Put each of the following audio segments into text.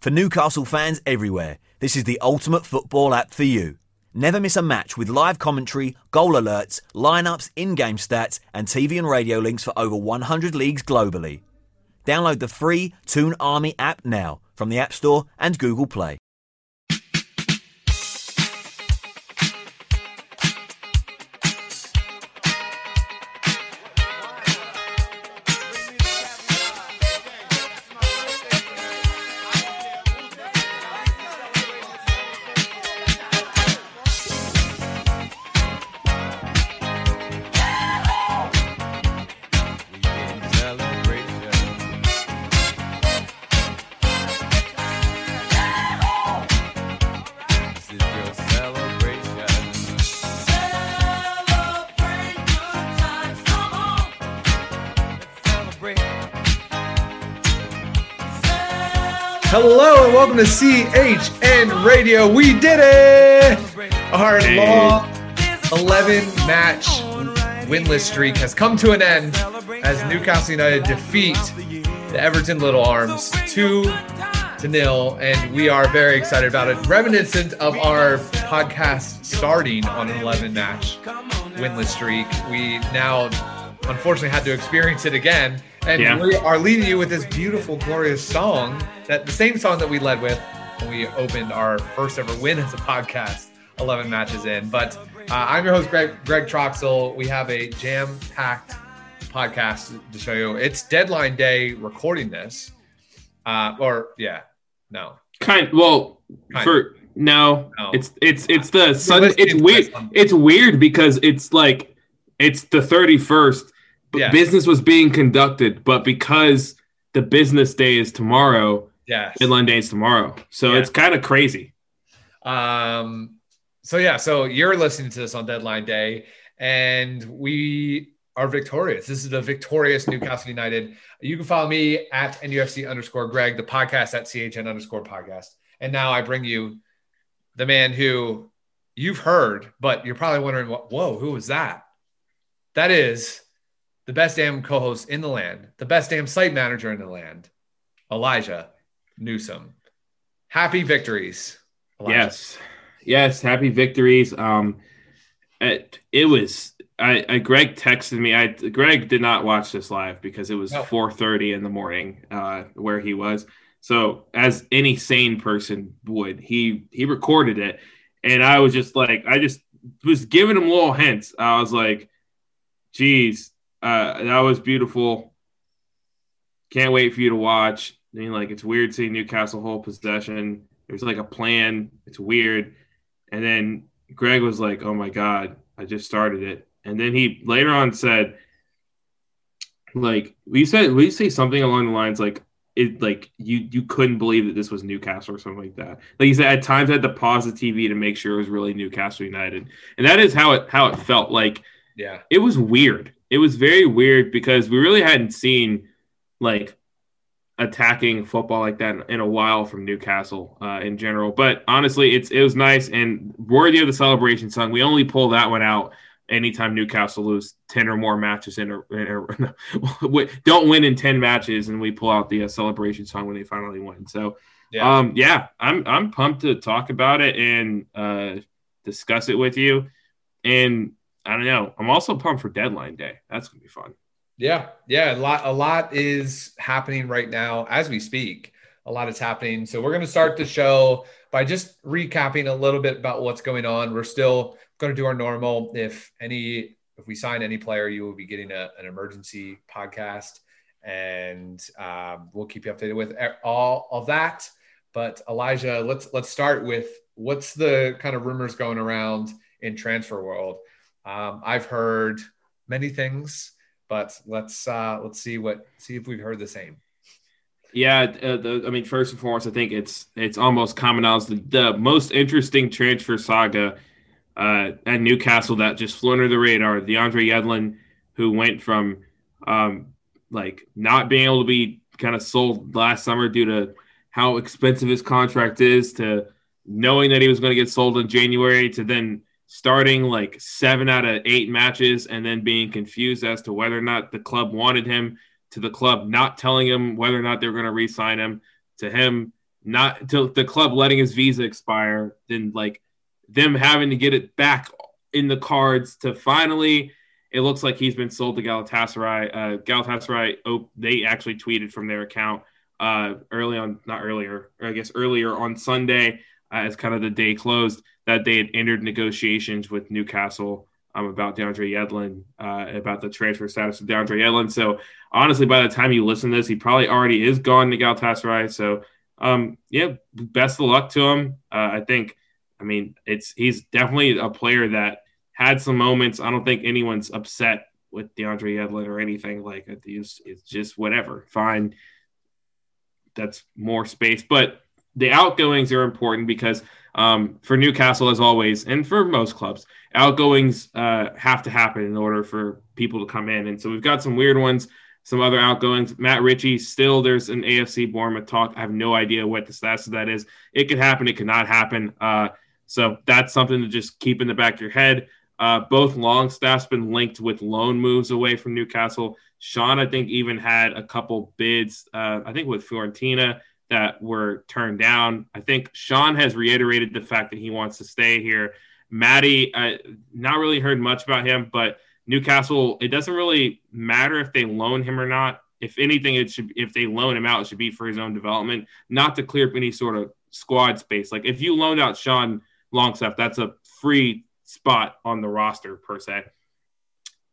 For Newcastle fans everywhere, this is the ultimate football app for you. Never miss a match with live commentary, goal alerts, lineups, in game stats, and TV and radio links for over 100 leagues globally. Download the free Toon Army app now from the App Store and Google Play. To CHN Radio. We did it! Our long 11 match winless streak has come to an end as Newcastle United defeat the Everton Little Arms 2 to nil. And we are very excited about it. Reminiscent of our podcast starting on an 11 match winless streak. We now unfortunately had to experience it again. And Yeah. we are leading you with this beautiful, glorious song that the same song that we led with when we opened our first ever win as a podcast, 11 matches in. But uh, I'm your host, Greg, Greg Troxel. We have a jam packed podcast to show you. It's deadline day recording this. Uh, or, yeah, no. Kind well Kind for no, No. it's it's it's the sun. It's weird. It's weird because it's like it's the thirty first. Yeah. business was being conducted, but because the business day is tomorrow, Yes. deadline day is tomorrow. So Yeah. it's kind of crazy. Um, so yeah, so you're listening to this on deadline day, and we are victorious. This is the victorious Newcastle United. You can follow me at NUFC underscore Greg, the podcast at CHN underscore podcast. And now I bring you the man who you've heard, but you're probably wondering, what, whoa, who was that? That is the best damn co-host in the land, the best damn site manager in the land, Elijah Newsom. Happy victories. Elijah. Yes, yes. Happy victories. Um, it it was. I, I Greg texted me. I Greg did not watch this live because it was No. four thirty in the morning, uh, where he was. So as any sane person would, he he recorded it, and I was just like, I just was giving him little hints. I was like, "Geez, uh, that was beautiful. Can't wait for you to watch." I mean, like it's weird seeing Newcastle hold possession. There's like a plan. It's weird. And then Greg was like, "Oh my god, I just started it." And then he later on said, "Like we said, we say something along the lines like." It like you you couldn't believe that this was Newcastle or something like that. Like he said, at times I had to pause the TV to make sure it was really Newcastle United, and that is how it how it felt. Like Yeah. it was weird. It was very weird because we really hadn't seen like attacking football like that in, in a while from Newcastle uh, in general. But honestly, it's it was nice and worthy of the celebration song. We only pull that one out anytime Newcastle lose ten or more matches in a, in a don't win in ten matches, and we pull out the uh, celebration song when they finally win. So Yeah. um, yeah, I'm I'm pumped to talk about it and uh, discuss it with you. And I don't know, I'm also pumped for deadline day. That's gonna be fun. Yeah, yeah, a lot a lot is happening right now as we speak. A lot is happening. So we're to start the show by just recapping a little bit about what's going on. We're still going to do our normal. If any if we sign any player, you will be getting a, an emergency podcast and um, we'll keep you updated with all of that. But Elijah, let's let's start with what's the kind of rumors going around in transfer world. Um, I've heard many things but let's uh let's see what see if we've heard the same Yeah, uh, the, I mean, first and foremost, I think it's it's almost common knowledge the, the most interesting transfer saga uh, at Newcastle that just flew under the radar. DeAndre Yedlin, who went from um, like not being able to be kind of sold last summer due to how expensive his contract is, to knowing that he was going to get sold in January, to then starting like seven out of eight matches and then being confused as to whether or not the club wanted him to the club not telling him whether or not they're going to re-sign him to him not to the club letting his visa expire then like them having to get it back in the cards to finally. It looks like he's been sold to Galatasaray. Uh, Galatasaray, oh, they actually tweeted from their account uh, early on, not earlier, I guess earlier on Sunday, as kind of the day closed, that they had entered negotiations with Newcastle um, about DeAndre Yedlin, uh, about the transfer status of DeAndre Yedlin. So honestly, by the time you listen to this, he probably already is gone to Galatasaray. So um, yeah, best of luck to him. Uh, I think, I mean, it's he's definitely a player that had some moments. I don't think anyone's upset with DeAndre Yedlin or anything like it. It's, it's just whatever. Fine. That's more space, but the outgoings are important because um, for Newcastle, as always, and for most clubs, outgoings uh, have to happen in order for people to come in. And so we've got some weird ones, some other outgoings. Matt Ritchie, still there's an AFC Bournemouth talk. I have no idea what the status of that is. It could happen, it could not happen. Uh, so that's something to just keep in the back of your head. Uh, both Longstaff's been linked with loan moves away from Newcastle. Sean, I think, even had a couple bids, uh, I think with Fiorentina that were turned down. I think Sean has reiterated the fact that he wants to stay here. Matty, uh, not really heard much about him, but Newcastle, it doesn't really matter if they loan him or not. If anything, it should if they loan him out, it should be for his own development, not to clear up any sort of squad space. Like if you loaned out Sean Longstaff, that's a free spot on the roster per se.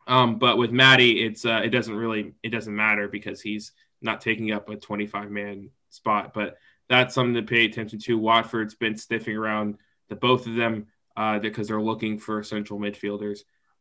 Um, but with Matty, it's uh, it doesn't really it doesn't matter because he's not taking up a 25 man spot. But that's something to pay attention to. Watford's been sniffing around the both of them uh, because they're looking for central midfielders.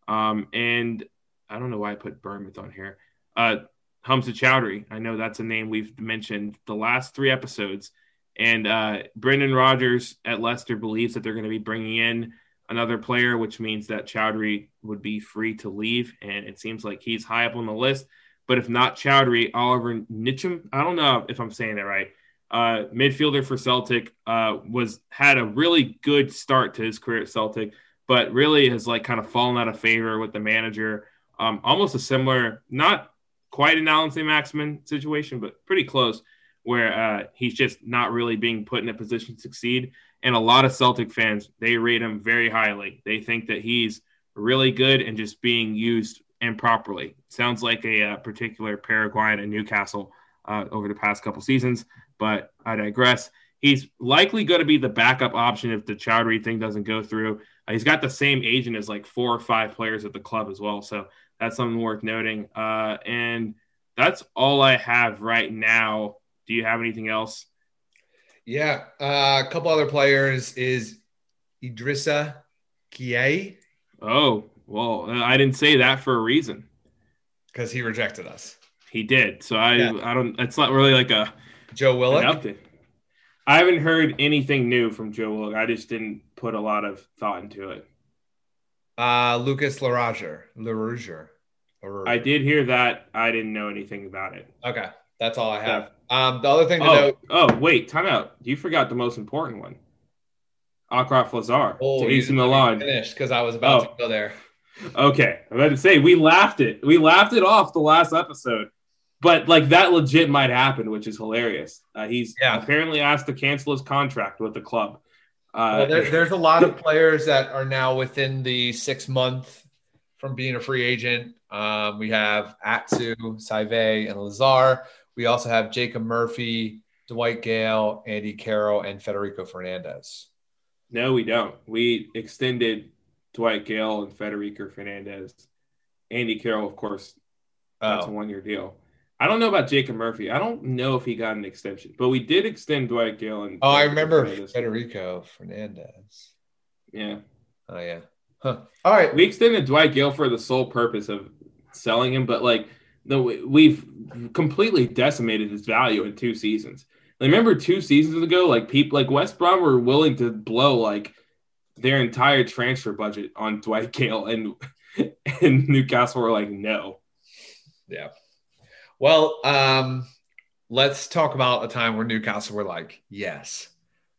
Um, and I don't know why I put Bournemouth on here. Uh, Hamza Choudhury. I know that's a name we've mentioned the last three episodes. And uh, Brendan Rodgers at Leicester believes that they're going to be bringing in another player, which means that Choudhury would be free to leave. And it seems like he's high up on the list. But if not Choudhury, Oliver Ntcham, I don't know if I'm saying that right. Uh, midfielder for Celtic uh, was had a really good start to his career at Celtic, but really has like kind of fallen out of favor with the manager. Um, almost a similar, not quite an Allan Saint-Maximin situation, but pretty close, where uh, he's just not really being put in a position to succeed. And a lot of Celtic fans they rate him very highly. They think that he's really good and just being used improperly. Sounds like a, a uh, particular Paraguayan in Newcastle uh, over the past couple seasons, but I digress. He's likely going to be the backup option if the Choudhury thing doesn't go through. Uh, he's got the same agent as like four or five players at the club as well, so that's something worth noting. Uh, and that's all I have right now. Do you have anything else? Yeah, uh, a couple other players is Idrissa Gueye. Oh, well, I didn't say that for a reason. Because he rejected us. He did. So I, yeah. I don't. It's not really like a Joe Willock. I haven't heard anything new from Joe Willock. I just didn't put a lot of thought into it. Uh, Lucas Larouger. Larouger. I did hear that. I didn't know anything about it. Okay, that's all I have. Yeah. Um, the other thing to oh, note. Oh, wait, time out. You forgot the most important one. Achraf Lazaar oh, to AC Milan. Finished because I was about oh. to go there. Okay, I'm about to say we laughed it. We laughed it off the last episode, but like that legit might happen, which is hilarious. Uh, he's yeah. apparently asked to cancel his contract with the club. Uh, well, there, there's a lot of players that are now within the six month from being a free agent. Um, we have Atsu, Saivet, and Lazaar. We also have Jacob Murphy, Dwight Gayle, Andy Carroll, and Federico Fernandez. No, we don't. We extended Dwight Gayle and Federico Fernandez. Andy Carroll, of course, that's oh. a one year deal. I don't know about Jacob Murphy. I don't know if he got an extension, but we did extend Dwight Gayle and. Oh, Federico I remember Fernandez. Federico Fernandez. Yeah. Oh yeah. Huh. All right. We extended Dwight Gayle for the sole purpose of selling him, but like no, we've completely decimated his value in two seasons. Remember two seasons ago, like people like West Brom were willing to blow like their entire transfer budget on Dwight Gayle and and Newcastle were like, no. Yeah. Well, um, let's talk about a time where Newcastle were like, yes.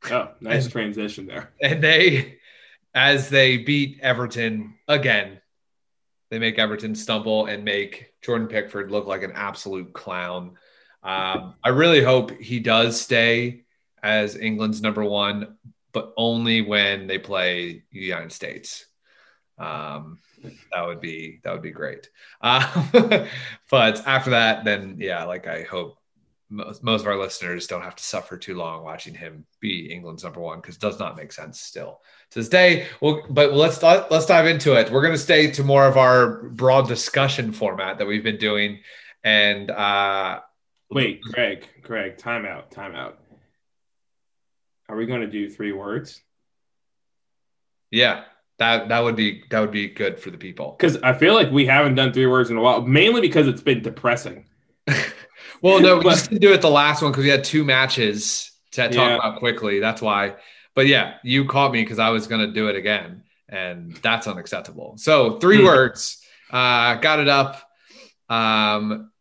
Oh, nice and, transition there. And they, as they beat Everton again, they make Everton stumble and make Jordan Pickford look like an absolute clown. Um, I really hope he does stay as England's number one, but only when they play the United States. Um, that would be that would be great. Uh, but after that, then yeah, like I hope most, most of our listeners don't have to suffer too long watching him be England's number one because does not make sense still to this day. Well, but let's let's dive into it. We're going to stay to more of our broad discussion format that we've been doing. And uh, wait, Greg, Greg, timeout, timeout. Are we going to do three words? Yeah, that that would be that would be good for the people. Because I feel like we haven't done three words in a while, mainly because it's been depressing. well, no, we just didn't do it the last one because we had two matches to talk yeah. about quickly. That's why. But yeah, you caught me because I was going to do it again, and that's unacceptable. So three hmm. words. Uh, got it up. Um,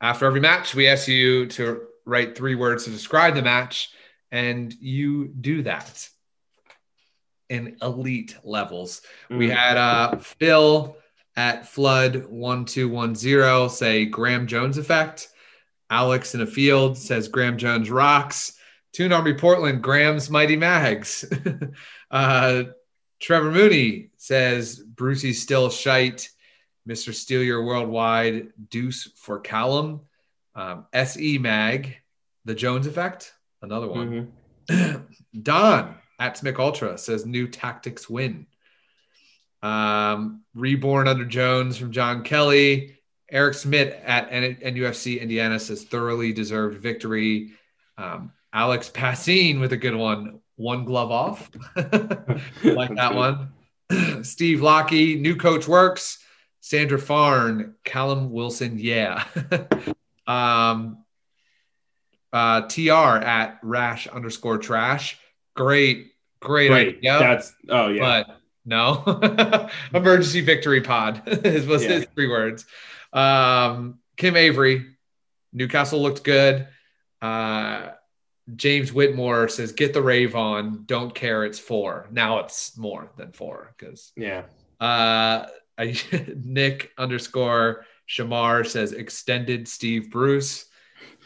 after every match, we ask you to write three words to describe the match, and you do that in elite levels. Mm. We had uh, Phil at Flood one two one zero say Graeme Jones effect. Alex in a field says Graeme Jones rocks. Toon Army Portland, Graeme's Mighty Mags. uh, Trevor Mooney says Brucey's still shite. Mr. Steal Your Worldwide, Deuce for Callum. Um, SE Mag, The Jones Effect, another one. Mm-hmm. Don at Smick Ultra says new tactics win. Um, Reborn under Jones from John Kelly. Eric Smith at NUFC Indiana says thoroughly deserved victory. Um, Alex Passine with a good one. One glove off. like that one. Steve Lockey, new coach works. Sandra Farn, Callum Wilson, yeah. um, uh, TR at rash underscore trash. Great, great, great. Idea. That's oh yeah. But no, emergency victory pod is was yeah. his three words. Um, Kim Avery, Newcastle looked good. Uh, James Whitmore says, "Get the rave on. Don't care. It's four. Now it's more than four because yeah." Uh, I, Nick underscore Shamar says, "Extended Steve Bruce."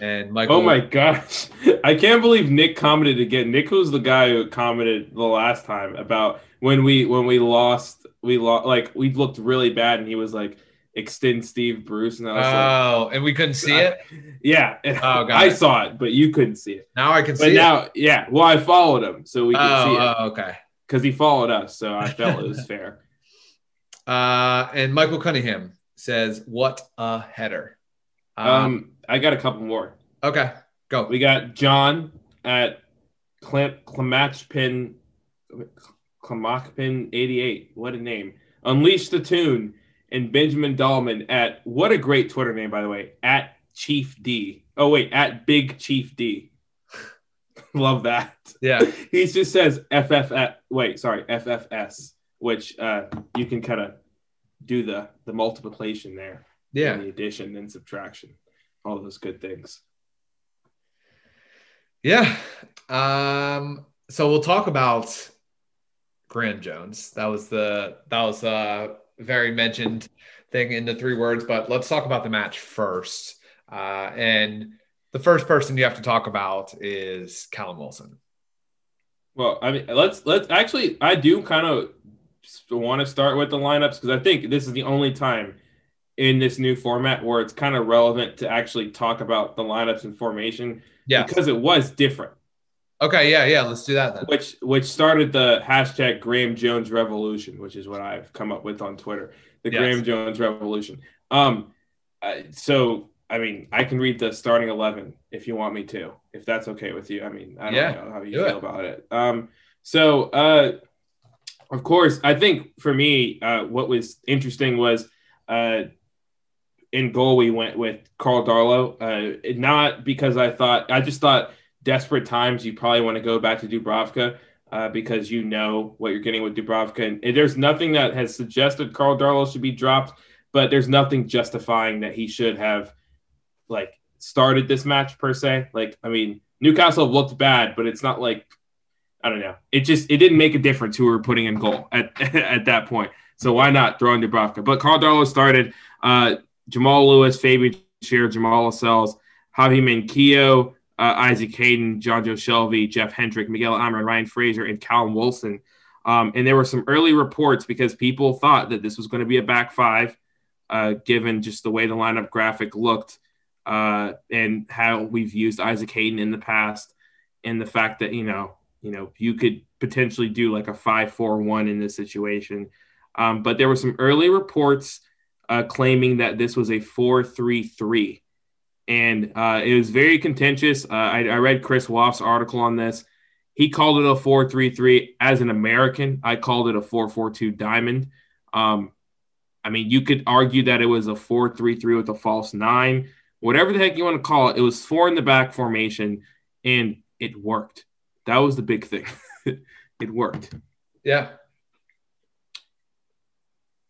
And Michael. Oh my gosh. I can't believe Nick commented again. Nick was the guy who commented the last time about when we when we lost we lost like we looked really bad and he was like extend Steve Bruce and I was oh, like, and we couldn't see it. Yeah, oh, I it. saw it, but you couldn't see it. Now I can but see now, it. yeah. Well, I followed him, so we could oh, see it. Oh, okay. Because he followed us, so I felt it was fair. Uh, and Michael Cunningham says, "What a header!" Um, um, I got a couple more. Okay, go. We got John at Clam Clamachpin Clamachpin eighty eight. What a name! Unleash the tune and Benjamin Dahlman at what a great Twitter name by the way at Chief D. Oh wait, at Big Chief D. Love that. Yeah, he just says FFF. Wait, sorry, FFS, which uh, you can kind of do the the multiplication there. Yeah, the addition and subtraction, all those good things. Yeah. Um. So we'll talk about Graeme Jones. That was the that was a very mentioned thing in the three words, but let's talk about the match first. Uh, and the first person you have to talk about is Callum Wilson. Well, I mean, let's let's actually. I do kind of want to start with the lineups because I think this is the only time in this new format where it's kind of relevant to actually talk about the lineups and formation. Yeah, because it was different. Okay, yeah, yeah, let's do that then. Which which started the hashtag Graeme Jones Revolution, which is what I've come up with on Twitter. The yes. Graeme Jones Revolution. Um, so I mean, I can read the starting eleven if you want me to, if that's okay with you. I mean, I don't yeah, know how you feel it. about it. Um, so uh, of course, I think for me, uh, what was interesting was uh, in goal we went with Carl Darlow. Uh, not because I thought I just thought desperate times, you probably want to go back to Dubravka uh, because you know what you're getting with Dubravka. And there's nothing that has suggested Carl Darlow should be dropped, but there's nothing justifying that he should have like started this match per se. Like, I mean, Newcastle looked bad, but it's not like I don't know. It just it didn't make a difference who we were putting in goal at at that point. So why not throw in Dubravka? But Carl Darlow started. Uh, Jamal Lewis, Fabian Schär, Jamal Lascelles, Javi Manquillo, uh, Isaac Hayden, Jonjo Shelvey, Jeff Hendrick, Miguel Almiron, Ryan Fraser, and Callum Wilson. Um, and there were some early reports because people thought that this was going to be a back five, uh, given just the way the lineup graphic looked uh, and how we've used Isaac Hayden in the past, and the fact that you know, you know, you could potentially do like a five-four-one in this situation. Um, but there were some early reports uh, claiming that this was a four-three-three, and uh, it was very contentious. Uh, I, I read Chris Waugh's article on this he called it a 4-3-3 as an American. I called it a 4-4-2 diamond. Um, I mean, you could argue that it was a 4-3-3 with a false nine, whatever the heck you want to call it. It was four in the back formation, and it worked. That was the big thing. it worked. Yeah.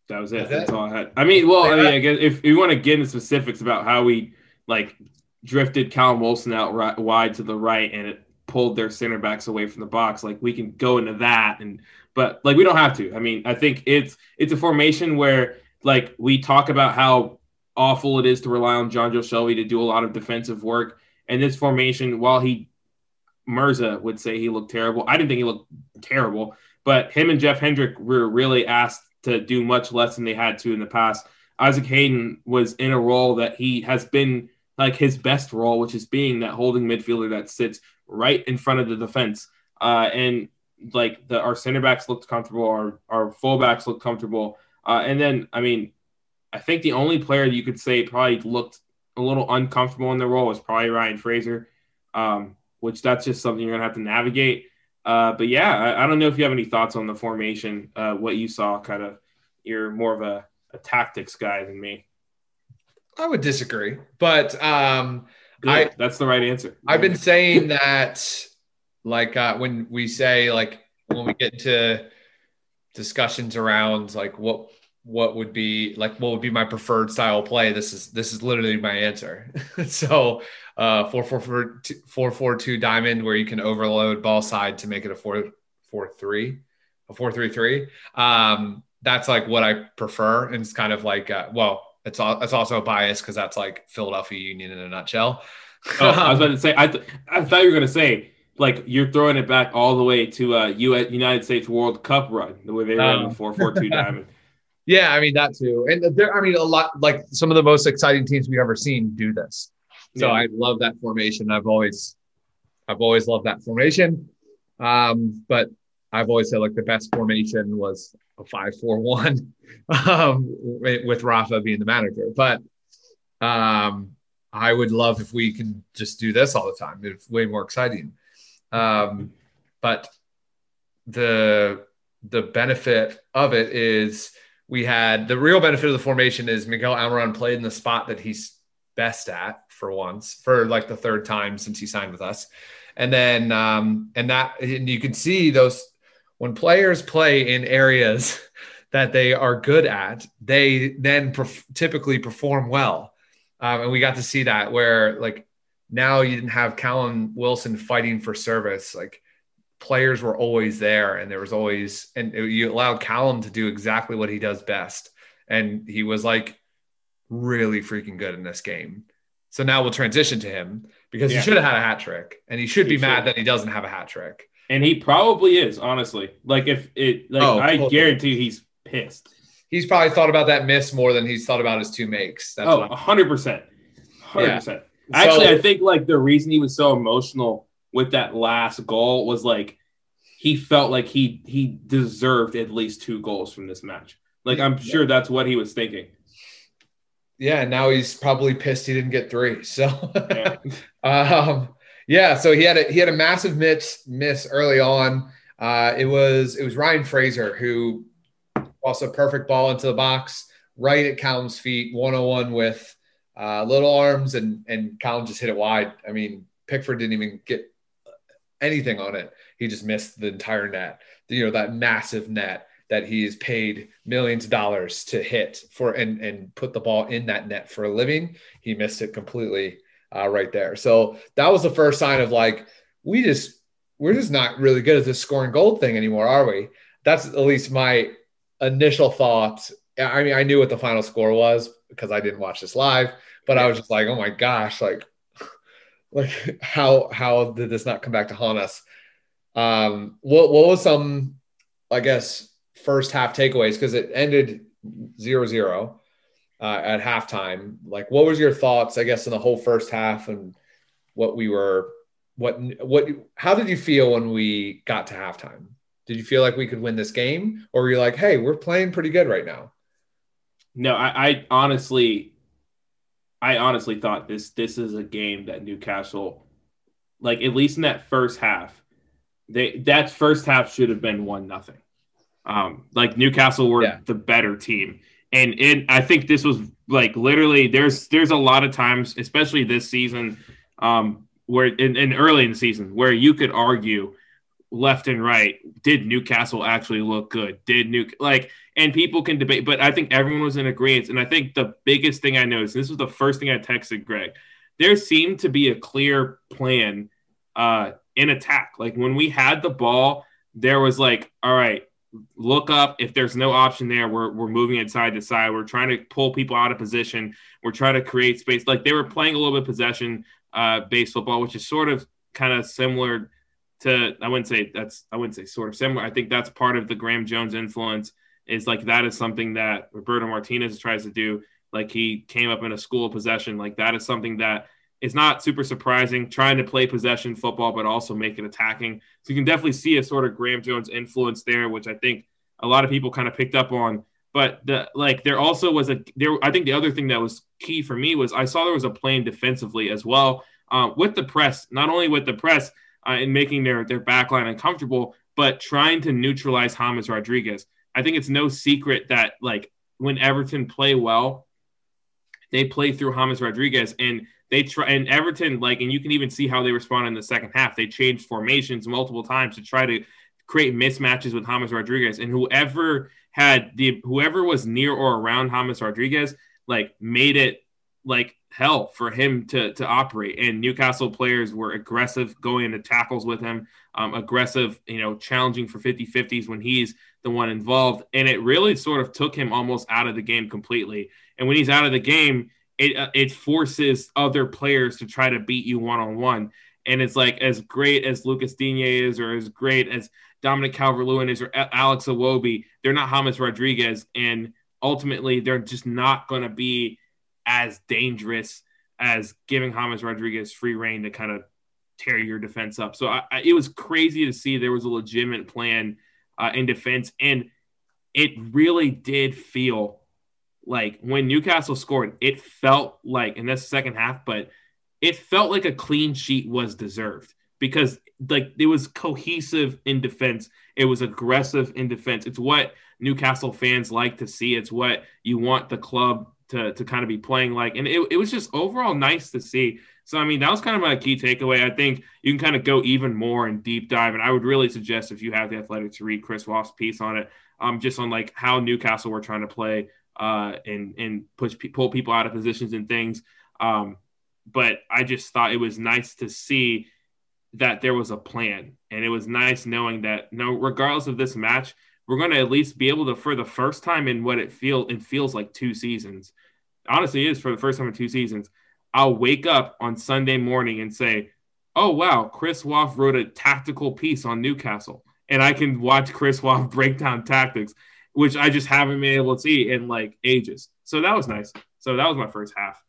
That was it. That's all I had. I mean, well, I mean, I guess if you want to get into specifics about how we like drifted Callum Wilson out right, wide to the right and it pulled their center backs away from the box. Like we can go into that and but like we don't have to. I mean, I think it's it's a formation where like we talk about how awful it is to rely on Jonjo Shelvey to do a lot of defensive work. And this formation, while he Mirza would say he looked terrible, I didn't think he looked terrible. But him and Jeff Hendrick were really asked to do much less than they had to in the past. Isaac Hayden was in a role that he has been like his best role, which is being that holding midfielder that sits right in front of the defense. Uh, and like the our center backs looked comfortable, our our fullbacks looked comfortable. Uh, and then I mean, I think the only player you could say probably looked a little uncomfortable in the role was probably Ryan Fraser, um, which that's just something you're gonna have to navigate. Uh, but yeah, I, I, don't know if you have any thoughts on the formation, uh, what you saw. Kind of, you're more of a, a tactics guy than me. I would disagree, but um, I, that's the right answer. I've been saying that, like uh, when we say like when we get into discussions around like what what would be like what would be my preferred style play this is this is literally my answer so uh 442 diamond where you can overload ball side to make it a 443 a 433 um that's like what i prefer and it's kind of like uh, well it's all, it's also a bias because that's like Philadelphia Union in a nutshell. oh, I was about to say, I, th- I thought you were going to say like you're throwing it back all the way to uh U.S. United States World Cup run the way they ran um, the four four two diamond. Yeah, I mean that too, and there. I mean a lot like some of the most exciting teams we've ever seen do this. So yeah. I love that formation. I've always, I've always loved that formation. Um, but I've always said like the best formation was a five four one, um, with Rafa being the manager. But um, I would love if we can just do this all the time. It's way more exciting. Um, but the the benefit of it is we had the real benefit of the formation is Miguel Almiron played in the spot that he's best at for once for like the third time since he signed with us and then um and that and you can see those when players play in areas that they are good at, they then perf- typically perform well. Um, and we got to see that where like now you didn't have Callum Wilson fighting for service. Like players were always there and there was always, and you allowed Callum to do exactly what he does best. And he was like really freaking good in this game. So now we'll transition to him because yeah. he should have had a hat trick and he should he be should. mad that he doesn't have a hat trick. And he probably is, honestly. Like if it like oh, I totally. guarantee he's pissed. He's probably thought about that miss more than he's thought about his two makes. That's oh, hundred percent. Hundred percent. Actually, I think like the reason he was so emotional with that last goal was like he felt like he he deserved at least two goals from this match. Like I'm sure yeah. that's what he was thinking. Yeah, now he's probably pissed he didn't get three. So yeah. um yeah, so he had a he had a massive miss miss early on. Uh, it was it was Ryan Fraser who also perfect ball into the box right at Callum's feet, 101 with uh, little arms, and and Callum just hit it wide. I mean, Pickford didn't even get anything on it. He just missed the entire net. You know that massive net that he's paid millions of dollars to hit for and and put the ball in that net for a living. He missed it completely uh, right there. So that was the first sign of like, we just, we're just not really good at this scoring gold thing anymore, are we? That's at least my initial thought. I mean, I knew what the final score was because I didn't watch this live, but I was just like, oh my gosh, like, like how how did this not come back to haunt us? Um, what what was some, I guess, first half takeaways because it ended zero zero uh, at halftime. Like, what was your thoughts? I guess in the whole first half and what we were, what what how did you feel when we got to halftime? Did you feel like we could win this game, or were you like, hey, we're playing pretty good right now? No, I, I honestly, I honestly thought this this is a game that Newcastle, like at least in that first half, they that first half should have been one nothing. Um, like Newcastle were yeah. the better team, and and I think this was like literally there's there's a lot of times, especially this season, um, where in, in early in the season where you could argue left and right. Did Newcastle actually look good? Did New like and people can debate, but I think everyone was in agreement. And I think the biggest thing I noticed, this was the first thing I texted Greg, there seemed to be a clear plan uh in attack. Like when we had the ball, there was like, all right, look up. If there's no option there, we're, we're moving it side to side. We're trying to pull people out of position. We're trying to create space. Like they were playing a little bit possession uh, based football, which is sort of kind of similar to I wouldn't say that's I wouldn't say sort of similar. I think that's part of the Graeme Jones influence is like that is something that Roberto Martinez tries to do. Like he came up in a school of possession. Like that is something that is not super surprising. Trying to play possession football, but also make it attacking. So you can definitely see a sort of Graeme Jones influence there, which I think a lot of people kind of picked up on. But the like there also was a there. I think the other thing that was key for me was I saw there was a plan defensively as well uh, with the press. Not only with the press, uh, in making their their backline uncomfortable, but trying to neutralize James Rodriguez. I think it's no secret that like when Everton play well, they play through James Rodriguez and they try and Everton like and you can even see how they respond in the second half. They changed formations multiple times to try to create mismatches with James Rodriguez and whoever had the whoever was near or around James Rodriguez like made it like hell for him to to operate. And Newcastle players were aggressive going into tackles with him, um, aggressive, you know, challenging for 50 50s when he's the one involved. And it really sort of took him almost out of the game completely. And when he's out of the game, it, uh, it forces other players to try to beat you one on one. And it's like as great as Lucas Digne is, or as great as Dominic Calvert Lewin is, or Alex Iwobi, they're not James Rodriguez. And ultimately, they're just not going to be as dangerous as giving James Rodriguez free reign to kind of tear your defense up. So I, I, it was crazy to see there was a legitimate plan uh, in defense, and it really did feel like when Newcastle scored, it felt like, in this second half, but it felt like a clean sheet was deserved because like it was cohesive in defense. It was aggressive in defense. It's what Newcastle fans like to see. It's what you want the club to to kind of be playing like. And it, it was just overall nice to see. So I mean, that was kind of my key takeaway. I think you can kind of go even more and deep dive. And I would really suggest if you have the athletic to read Chris Waugh's piece on it, um, just on like how Newcastle were trying to play uh and and push pull people out of positions and things. Um, but I just thought it was nice to see that there was a plan, and it was nice knowing that no, regardless of this match, we're going to at least be able to, for the first time in what it feel it feels like two seasons. Honestly, it is for the first time in two seasons. I'll wake up on Sunday morning and say, "Oh wow, Chris Waugh wrote a tactical piece on Newcastle," and I can watch Chris Waugh break down tactics, which I just haven't been able to see in like ages. So that was nice. So that was my first half.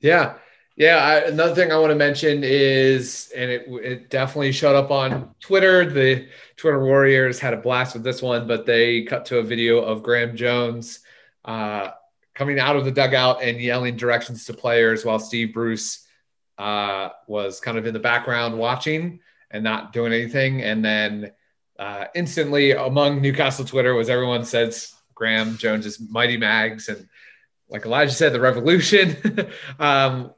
Yeah, yeah, I, another thing I want to mention is, and it, it definitely showed up on Twitter. The Twitter Warriors had a blast with this one, but they cut to a video of Graeme Jones uh, coming out of the dugout and yelling directions to players while Steve Bruce uh, was kind of in the background watching and not doing anything. And then uh, instantly among Newcastle Twitter was everyone says Graeme Jones is Mighty Mags and like Elijah said, the revolution. um,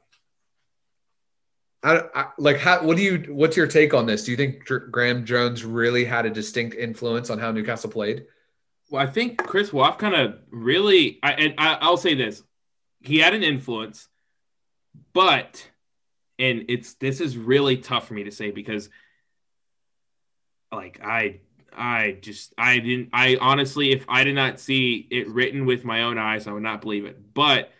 I, I, like how what do you what's your take on this? Do you think Graeme Jones really had a distinct influence on how Newcastle played? Well, I think Chris Waugh kind of really. I, and I, I'll say this: he had an influence, but and it's this is really tough for me to say because, like I I just I didn't I honestly if I did not see it written with my own eyes I would not believe it. But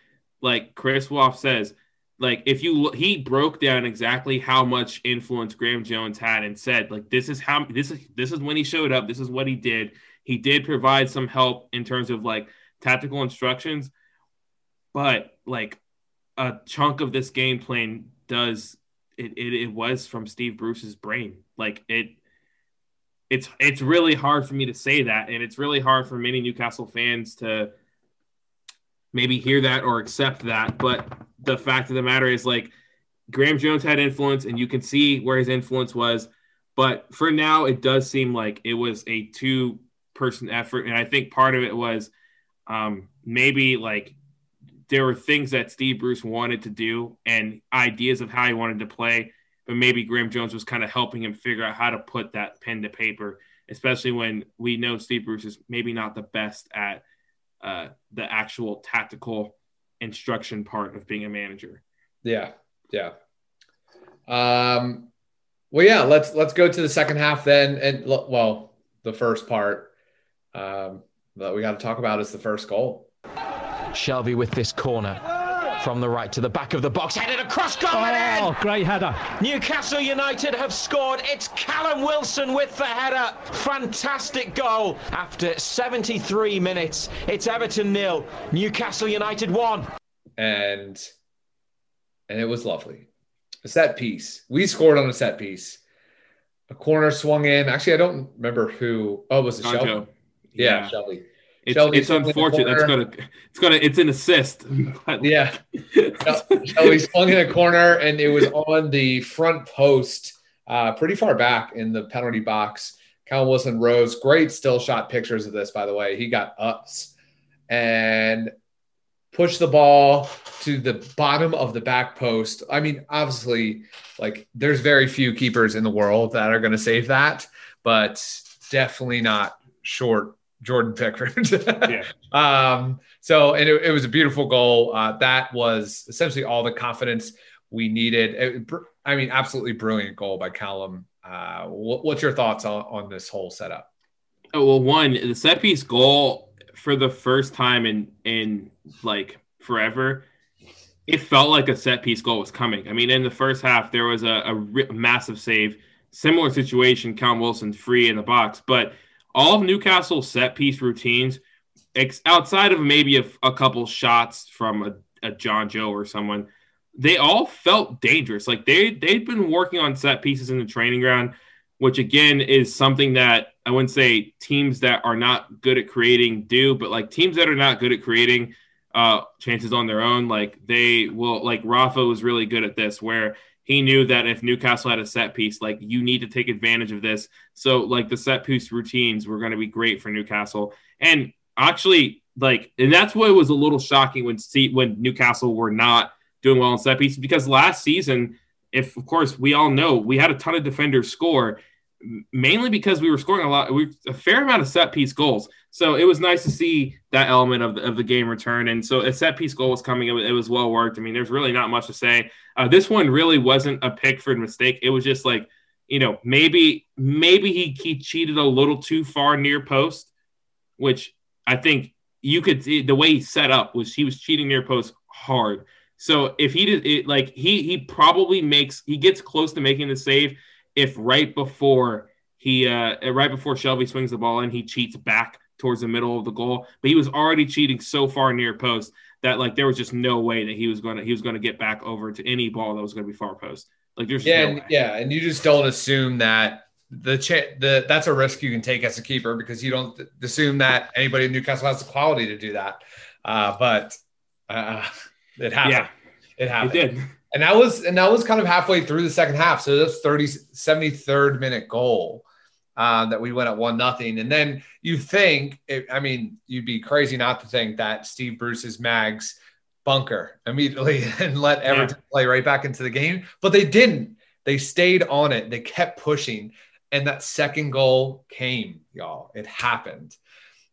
like Chris Waugh says, like if you he broke down exactly how much influence Graeme Jones had and said like this is how this is this is when he showed up this is what he did. He did provide some help in terms of like tactical instructions but like a chunk of this game plan does it, it, it was from Steve Bruce's brain. Like it it's it's really hard for me to say that and it's really hard for many Newcastle fans to maybe hear that or accept that but the fact of the matter is like Graeme Jones had influence and you can see where his influence was. But for now, it does seem like it was a two person effort. And I think part of it was um, maybe like there were things that Steve Bruce wanted to do and ideas of how he wanted to play. But maybe Graeme Jones was kind of helping him figure out how to put that pen to paper, especially when we know Steve Bruce is maybe not the best at uh, the actual tactical instruction part of being a manager. Yeah, yeah. Um, well, yeah. Let's let's go to the second half then, and well, the first part um, that we got to talk about is the first goal. Shelvey with this corner from the right to the back of the box, headed across goal Oh, great header. Newcastle United have scored. It's Callum Wilson with the header. Fantastic goal after 73 minutes. It's Everton nil, Newcastle United one. And and it was lovely. A set piece. We scored on a set piece. A corner swung in. Actually, I don't remember who. Oh, was it Shelvey? Yeah, yeah. Shelvey. It's, Shelvey it's unfortunate. That's gonna it's gonna it's an assist. yeah. Shelvey swung in a corner and it was on the front post, uh, pretty far back in the penalty box. Cal Wilson rose. Great still shot pictures of this, by the way. He got ups and pushed the ball to the bottom of the back post. I mean, obviously, like there's very few keepers in the world that are going to save that, but definitely not short Jordan Pickford. yeah. Um, so, and it, it, was a beautiful goal. Uh, that was essentially all the confidence we needed. It, I mean, absolutely brilliant goal by Callum. Uh, what, what's your thoughts on, on this whole setup? Oh, well, one, the set piece goal for the first time in, in like forever, it felt like a set piece goal was coming. I mean, in the first half, there was a, a massive save, similar situation, Callum Wilson free in the box, but – all of Newcastle's set piece routines, ex- outside of maybe a, a couple shots from a, a, Jonjo or someone, they all felt dangerous. Like they they'd been working on set pieces in the training ground, which again is something that I wouldn't say teams that are not good at creating do, but like teams that are not good at creating uh, chances on their own, like they will. Like Rafa was really good at this, where he knew that if Newcastle had a set piece, like you need to take advantage of this. So like the set piece routines were going to be great for Newcastle. And actually, like, and that's what was a little shocking when see when Newcastle were not doing well in set pieces because last season, if of course we all know we had a ton of defenders score, mainly because we were scoring a lot, we, a fair amount of set piece goals. So it was nice to see that element of the, of the game return. And so a set piece goal was coming. It was, it was well worked. I mean, there's really not much to say. Uh, this one really wasn't a Pickford mistake. It was just like, you know, maybe maybe he, he cheated a little too far near post, which I think you could see the way he set up was he was cheating near post hard. So if he did it, like he he probably makes he gets close to making the save if right before he uh right before Shelvey swings the ball in, he cheats back towards the middle of the goal. But he was already cheating so far near post that like there was just no way that he was gonna he was gonna get back over to any ball that was gonna be far post. Like there's yeah, no and, yeah, and you just don't assume that the ch- the that's a risk you can take as a keeper because you don't assume that anybody in Newcastle has the quality to do that. Uh, but uh, it happened. Yeah, it happened. It did and that was and that was kind of halfway through the second half. So that's 30 73rd minute goal uh, that we went at one nothing. And then you think, it, I mean, you'd be crazy not to think that Steve Bruce's Mags bunker immediately and let Everton yeah. play right back into the game, but they didn't. They stayed on it. They kept pushing, and that second goal came, y'all. It happened.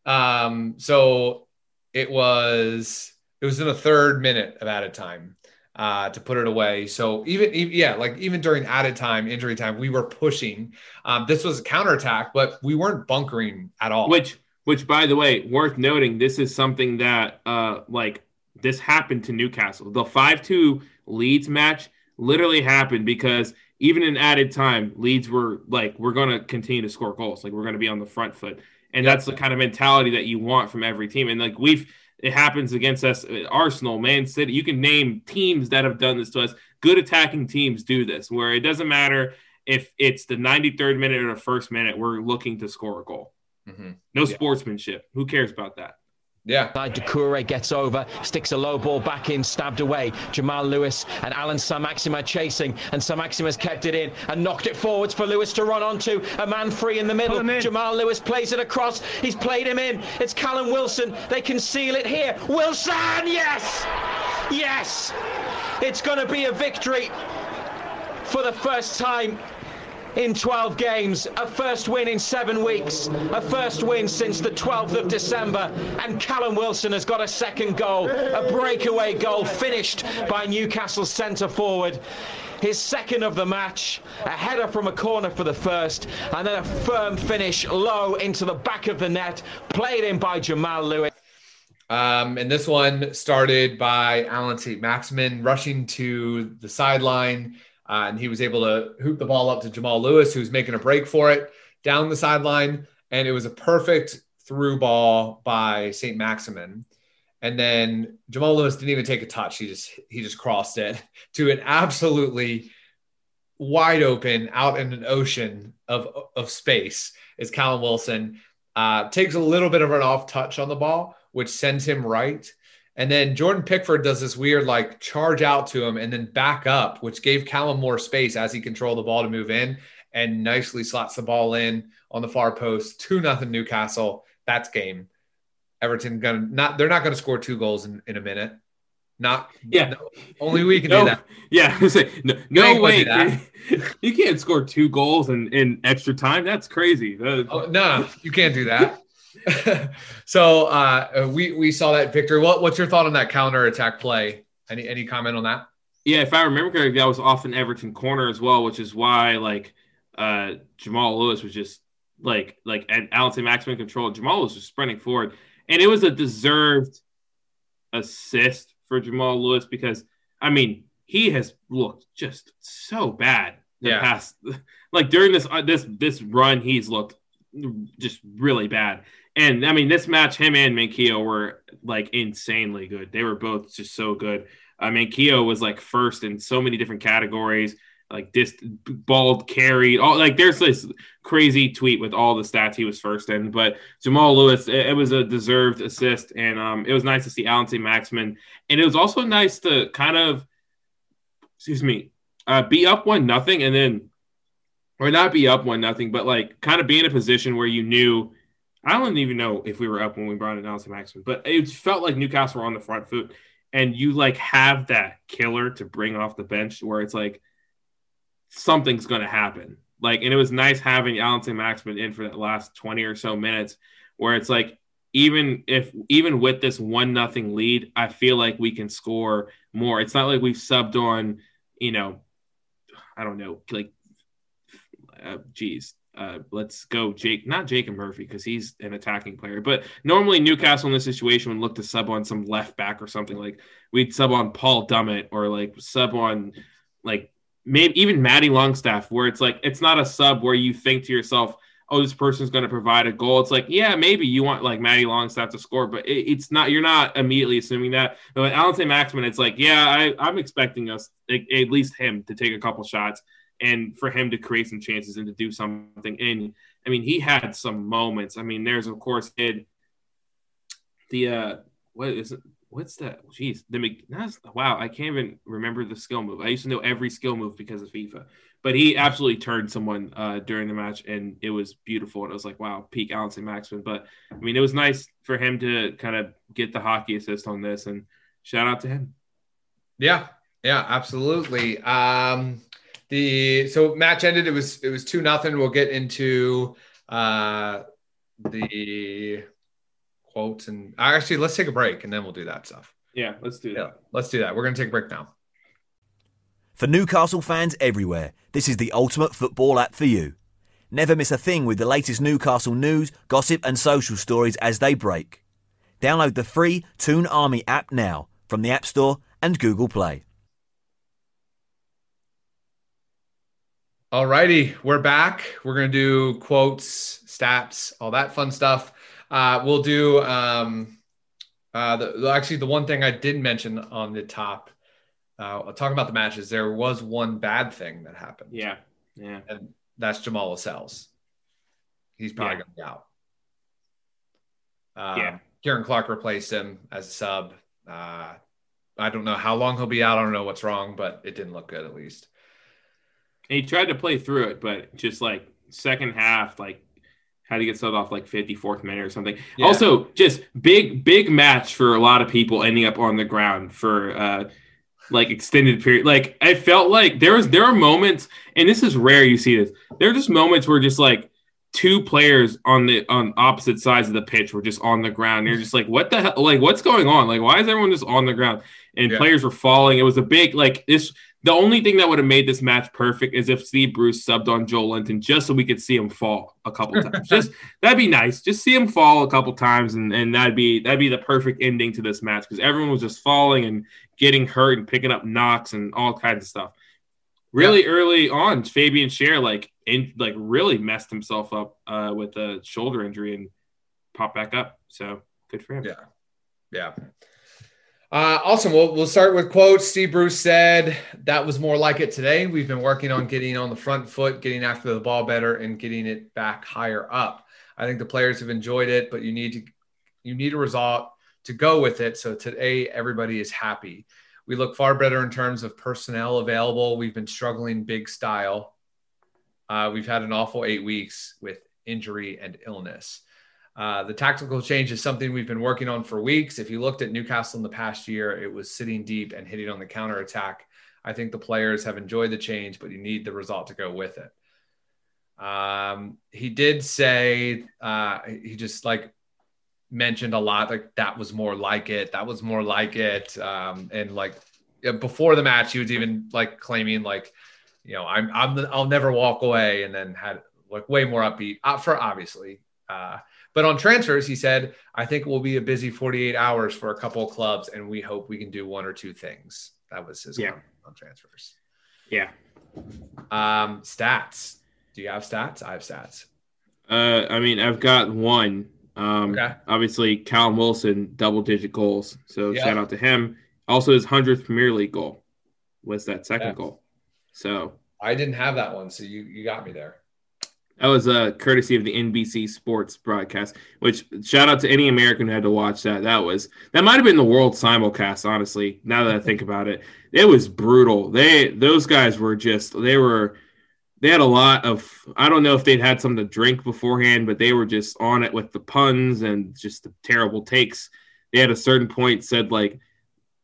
Um, so it was it was in the third minute of added time uh, to put it away. So even, even, yeah, like even during added time, injury time, we were pushing. Um, this was a counterattack, but we weren't bunkering at all. Which, which by the way, worth noting, this is something that uh, like this happened to Newcastle. The five two Leeds match literally happened because even in added time, Leeds were like, we're going to continue to score goals. Like we're going to be on the front foot. And that's the kind of mentality that you want from every team. And like we've, it happens against us, Arsenal, Man City. You can name teams that have done this to us. Good attacking teams do this, where it doesn't matter if it's the 93rd minute or the first minute, we're looking to score a goal. Mm-hmm. No yeah. sportsmanship. Who cares about that? Yeah. Doucouré gets over, sticks a low ball back in, stabbed away. Jamal Lewis and Allan Saint-Maximin chasing, and Saint-Maximin's kept it in and knocked it forwards for Lewis to run onto. A man free in the middle. Jamal Lewis plays it across. He's played him in. It's Callum Wilson. They can seal it here. Wilson, yes! Yes! It's going to be a victory for the first time in 12 games, a first win in seven weeks, a first win since the 12th of December, and Callum Wilson has got a second goal, a breakaway goal finished by Newcastle centre forward. His second of the match, a header from a corner for the first, and then a firm finish low into the back of the net, played in by Jamal Lewis. Um, and this one started by Allan Saint-Maximin rushing to the sideline uh, and he was able to hoop the ball up to Jamal Lewis, who's making a break for it down the sideline. And it was a perfect through ball by Saint-Maximin. And then Jamal Lewis didn't even take a touch. He just he just crossed it to an absolutely wide open out in an ocean of of space is Callum Wilson. Uh, takes a little bit of an off touch on the ball, which sends him right. And then Jordan Pickford does this weird like charge out to him and then back up, which gave Callum more space as he controlled the ball to move in and nicely slots the ball in on the far post. Two nothing Newcastle. That's game. Everton gonna not they're not gonna score two goals in, in a minute. Not yeah. No, only we can no, do that. Yeah, no, no way. you can't score two goals in, in extra time. That's crazy. Oh, no, you can't do that. so uh, we we saw that victory. What what's your thought on that counter attack play? Any any comment on that? Yeah, if I remember correctly, that was often Everton corner as well, which is why like uh, Jamal Lewis was just like like and Allan Saint-Maximin control. Jamal was just sprinting forward, and it was a deserved assist for Jamal Lewis because I mean he has looked just so bad the yeah. past like during this uh, this this run he's looked just really bad and I mean, this match, him and Manquillo were like insanely good. They were both just so good. Uh, Manquillo was like first in so many different categories, like this bald carried. All like there's this crazy tweet with all the stats he was first in. But Jamal Lewis, it, it was a deserved assist, and um, it was nice to see Allan Saint-Maximin, and it was also nice to kind of, excuse me, uh, be up one nothing, and then, or not be up one nothing, but like kind of be in a position where you knew I don't even know if we were up when we brought in Allan Saint-Maximin, but it felt like Newcastle were on the front foot, and you like have that killer to bring off the bench where it's like something's going to happen. Like, and it was nice having Allan Saint-Maximin in for that last twenty or so minutes, where it's like even if even with this one nothing lead, I feel like we can score more. It's not like we've subbed on, you know, I don't know, like, uh, geez, uh, let's go Jake, not Jacob Murphy because he's an attacking player, but normally Newcastle in this situation would look to sub on some left back or something like we'd sub on Paul Dummett or like sub on like maybe even Matty Longstaff, where it's like it's not a sub where you think to yourself, oh, this person's going to provide a goal. It's like, yeah, maybe you want like Matty Longstaff to score, but it, it's not. You're not immediately assuming that. But with Allan Saint-Maximin, it's like, yeah, I, I'm expecting us at least him to take a couple shots and for him to create some chances and to do something. And I mean, he had some moments. I mean, there's of course it the uh what is it? What's that? Jeez, the wow, I can't even remember the skill move. I used to know every skill move because of FIFA, but he absolutely turned someone uh, during the match, and it was beautiful. And it was like, wow, peak Allan Saint-Maximin. But I mean, it was nice for him to kind of get the hockey assist on this, and shout out to him. Yeah, yeah, absolutely. Um, the so match ended. It was it was two nothing. We'll get into uh, the quotes and actually let's take a break and then we'll do that stuff. Yeah, let's do that. Yeah, let's do that. We're gonna take a break now. For Newcastle fans everywhere, this is the ultimate football app for you. Never miss a thing with the latest Newcastle news, gossip, and social stories as they break. Download the free Toon Army app now from the App Store and Google Play. All righty, we're back. We're gonna do quotes, stats, all that fun stuff. Uh, we'll do um, uh, the, actually the one thing I didn't mention on the top. Uh, talking about the matches, there was one bad thing that happened. Yeah, yeah, and that's Jamal Lascelles. He's probably Yeah. gonna be out. Um, Yeah. Ciaran Clark replaced him as a sub. Uh, I don't know how long he'll be out. I don't know what's wrong, but it didn't look good at least. And he tried to play through it, but just like second half, like had to get subbed off like 54th minute or something. Yeah. Also, just big, big match for a lot of people ending up on the ground for uh like extended period. Like I felt like there was there are moments, and this is rare you see this. There are just moments where just like two players on the on opposite sides of the pitch were just on the ground. You're just like, what the hell? Like, what's going on? Like, why is everyone just on the ground? And Yeah. players were falling. It was a big like this. The only thing that would have made this match perfect is if Steve Bruce subbed on Joelinton just so we could see him fall a couple times. just that'd be nice. Just see him fall a couple times, and, and that'd be that'd be the perfect ending to this match because everyone was just falling and getting hurt and picking up knocks and all kinds of stuff. Really early on, Fabian Schär like in like really messed himself up uh, with a shoulder injury and popped back up. So good for him. Yeah. Yeah. Uh, awesome. We'll, we'll start with quotes. Steve Bruce said that was more like it today. We've been working on getting on the front foot, getting after the ball better, and getting it back higher up. I think the players have enjoyed it, but you need to you need a result to go with it. So today everybody is happy. We look far better in terms of personnel available. We've been struggling big style. Uh, we've had an awful eight weeks with injury and illness. Uh, the tactical change is something we've been working on for weeks. If you looked at Newcastle in the past year, it was sitting deep and hitting on the counter attack. I think the players have enjoyed the change, but you need the result to go with it. Um, he did say uh, he just like mentioned a lot like that was more like it. That was more like it. Um, and like before the match, he was even like claiming like, you know, I'm I'm the, I'll never walk away, and then had like way more upbeat uh, for obviously. Uh, but on transfers, he said, I think it will be a busy 48 hours for a couple of clubs, and we hope we can do one or two things. That was his Yeah. comment on transfers. Yeah. Um, stats. Do you have stats? I have stats. Uh, I mean, I've got one. Um, Okay. Obviously, Callum Wilson, double digit goals. So Yeah. shout out to him. Also, his 100th Premier League goal was that second Yeah. goal. So I didn't have that one, so you you got me there. That was uh, courtesy of the NBC Sports broadcast, which shout out to any American who had to watch that. That was, that might have been the world simulcast, honestly, now that I think about it. It was brutal. They, those guys were just, they were, they had a lot of I don't know if they'd had something to drink beforehand, but they were just on it with the puns and just the terrible takes. They had a certain point said like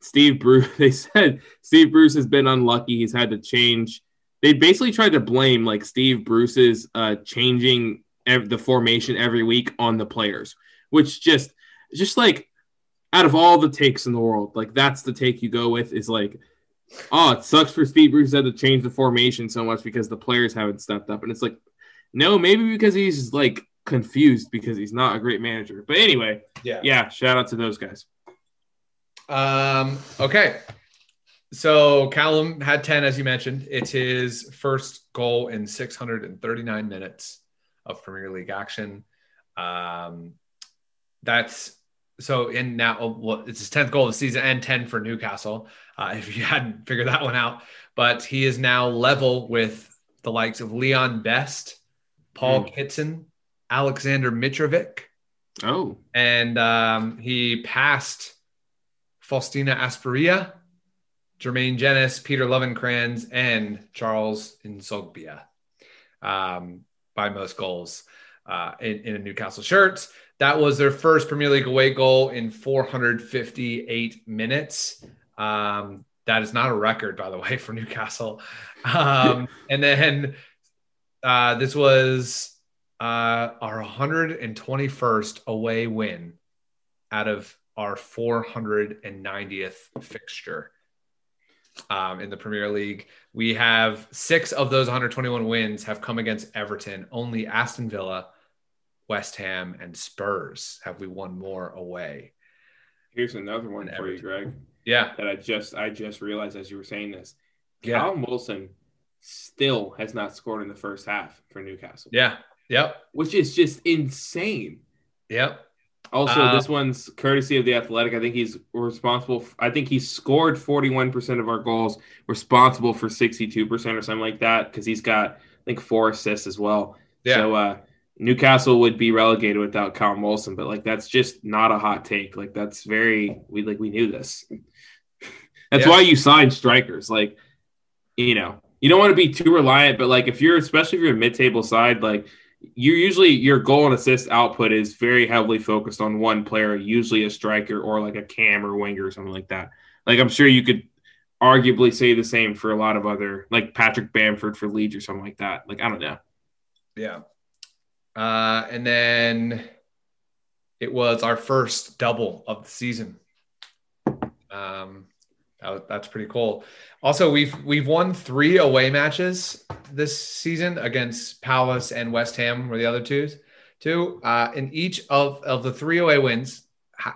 Steve Bruce. They said Steve Bruce has been unlucky. He's had to change. They basically tried to blame like Steve Bruce's uh, changing ev- the formation every week on the players, which just just like out of all the takes in the world, like that's the take you go with is like oh, it sucks for Steve Bruce had to change the formation so much because the players haven't stepped up. And it's like, no, maybe because he's like confused because he's not a great manager. But anyway, Yeah. yeah, shout out to those guys. Um, okay. So Callum had 10, as you mentioned. It's his first goal in 639 minutes of Premier League action. Um, that's so in now, oh, well, it's his 10th goal of the season and 10 for Newcastle, uh, if you hadn't figured that one out. But he is now level with the likes of Leon Best, Paul Kitson, Alexander Mitrovic, Oh, and um, he passed Faustino Asprilla, Jermaine Jenas, Peter Lovenkrands, and Charles Nzogbia um, by most goals uh, in, in a Newcastle shirt. That was their first Premier League away goal in 458 minutes. Um, that is not a record, by the way, for Newcastle. Um, and then uh, this was uh, our 121st away win out of our 490th fixture um, in the Premier League. We have six of those 121 wins have come against Everton. Only Aston Villa, West Ham, and Spurs have we won more away. here's another one for you, Greg, Yeah, that I just I just realized as you were saying this. Yeah. Callum Wilson still has not scored in the first half for Newcastle. Yeah. Yep. Which is just insane. Yep. Also, Uh, this one's courtesy of the Athletic. I think he's responsible. I think he scored 41% of our goals, responsible for 62% or something like that, because he's got, I think, four assists as well. Yeah. So uh, Newcastle would be relegated without Callum Wilson, but like that's just not a hot take. Like that's very we like we knew this. that's Yeah. why you sign strikers. Like, you know, you don't want to be too reliant, but like if you're especially if you're a mid-table side, like you usually your goal and assist output is very heavily focused on one player, usually a striker or like a cam or winger or something like that. Like I'm sure you could arguably say the same for a lot of other like Patrick Bamford for Leeds or something like that. Like I don't know. Yeah. Uh, and then it was our first double of the season. Um, that that's pretty cool. Also, we've we've won three away matches this season against Palace and West Ham were the other twos. Two. Uh, in each of, of the three away wins,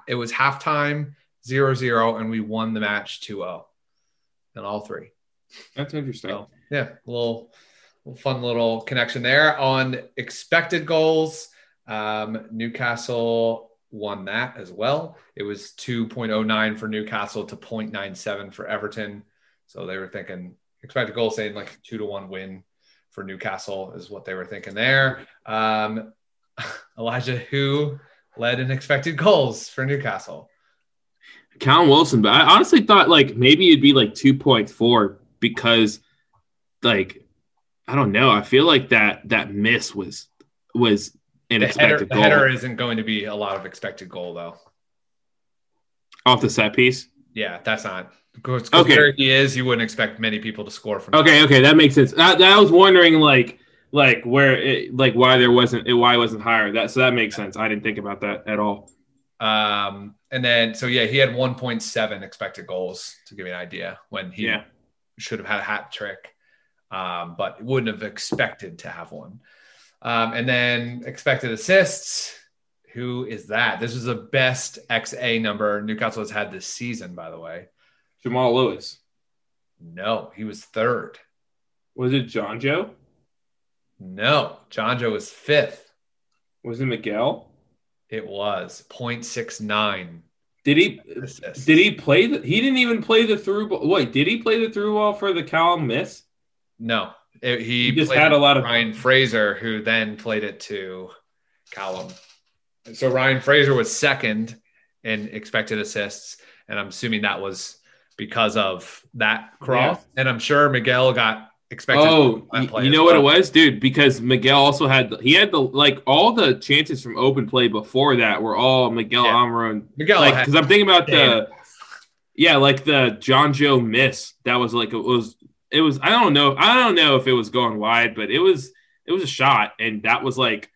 it was halftime 0-0, and we won the match 2-0 in all three. That's interesting. So yeah, a little, little fun little connection there on expected goals. Um, Newcastle won that as well. It was 2.09 for Newcastle to 0.97 for Everton. So they were thinking expected goal saying like two to one win for Newcastle is what they were thinking there. Um, Elijah, who led in expected goals for Newcastle? Callum Wilson, but I honestly thought like maybe it'd be like 2.4 because like I don't know. I feel like that that miss was was an The header, expected the header isn't going to be a lot of expected goal though. off the set piece. Yeah, that's not. Because Okay. where he is, you wouldn't expect many people to score from. Okay, okay, that makes sense. I, I was wondering like like where it, like why there wasn't why it wasn't higher. That so that makes sense. I didn't think about that at all. Um, and then so yeah, he had 1.7 expected goals to give you an idea when he Yeah. should have had a hat trick, um, but wouldn't have expected to have one. Um, and then expected assists. Who is that? This is the best XA number Newcastle has had this season, by the way. Jamal Lewis. No, he was third. Was it Jonjo? No, Jonjo was fifth. Was it Miguel? It was 0.69 Did he assists. did he play the he didn't even play the through ball. Wait, did he play the through ball for the Callum miss? No, It- he, He just had a lot of- Ryan Fraser, who then played it to Callum. So Ryan Fraser was second in expected assists, and I'm assuming that was because of that cross. And I'm sure Miguel got expected. Oh, play you know what it was, dude? Because Miguel also had he had the like all the chances from open play before that were all Miguel Yeah. Almiron. Miguel Like because I'm thinking about Damn. the yeah, like the Jonjo miss. That was like it was it was I don't know I don't know if it was going wide, but it was it was a shot, and that was like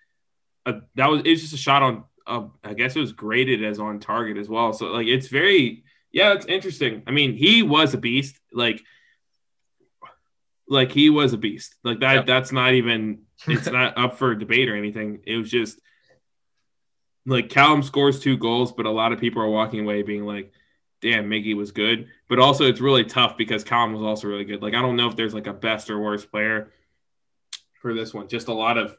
a that was it was just a shot on. Uh, I guess it was graded as on target as well. So like it's very yeah, it's interesting. I mean, he was a beast. Like like he was a beast. Like that. Yep. That's not even. It's not up for debate or anything. It was just like Callum scores two goals, but a lot of people are walking away being like, "Damn, Miggy was good." But also, it's really tough because Callum was also really good. Like I don't know if there's like a best or worst player for this one. Just a lot of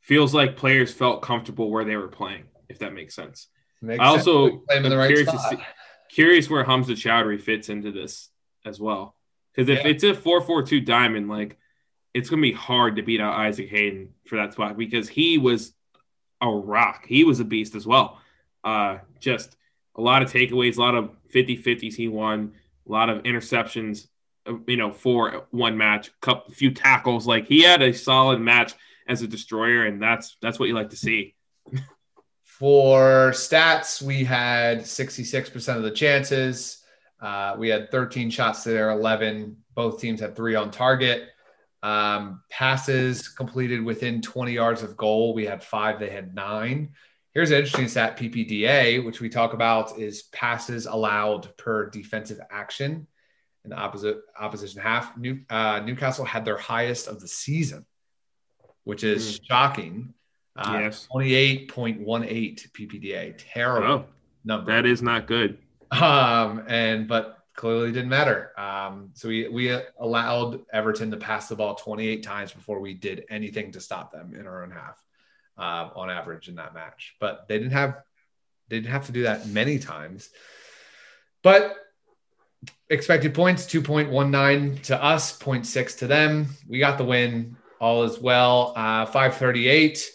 feels like players felt comfortable where they were playing. If that makes sense. Makes I also sense. Play him in the right curious to see- Curious where Hamza Choudhury fits into this as well. Because if Yeah. it's a 4 4 2 diamond, like it's going to be hard to beat out Isaac Hayden for that spot because he was a rock. He was a beast as well. Uh, just a lot of takeaways, a lot of 50 50s he won, a lot of interceptions, uh, you know, for one match, a few tackles. Like he had a solid match as a destroyer, and that's that's what you like to see. For stats, we had 66% of the chances. Uh, we had 13 shots to their 11. Both teams had three on target. Um, passes completed within 20 yards of goal. We had five, they had nine. Here's an interesting stat PPDA, which we talk about is passes allowed per defensive action in the opposite opposition half. New, uh, Newcastle had their highest of the season, which is shocking. Uh, Yes. 28.18 PPDA. Terrible Oh, number. that is not good. Um, and but clearly didn't matter. Um, so we we allowed Everton to pass the ball 28 times before we did anything to stop them in our own half, uh, on average in that match. But they didn't have they didn't have to do that many times. But expected points 2.19 to us, 0.6 to them. We got the win. All is well. Uh, 538.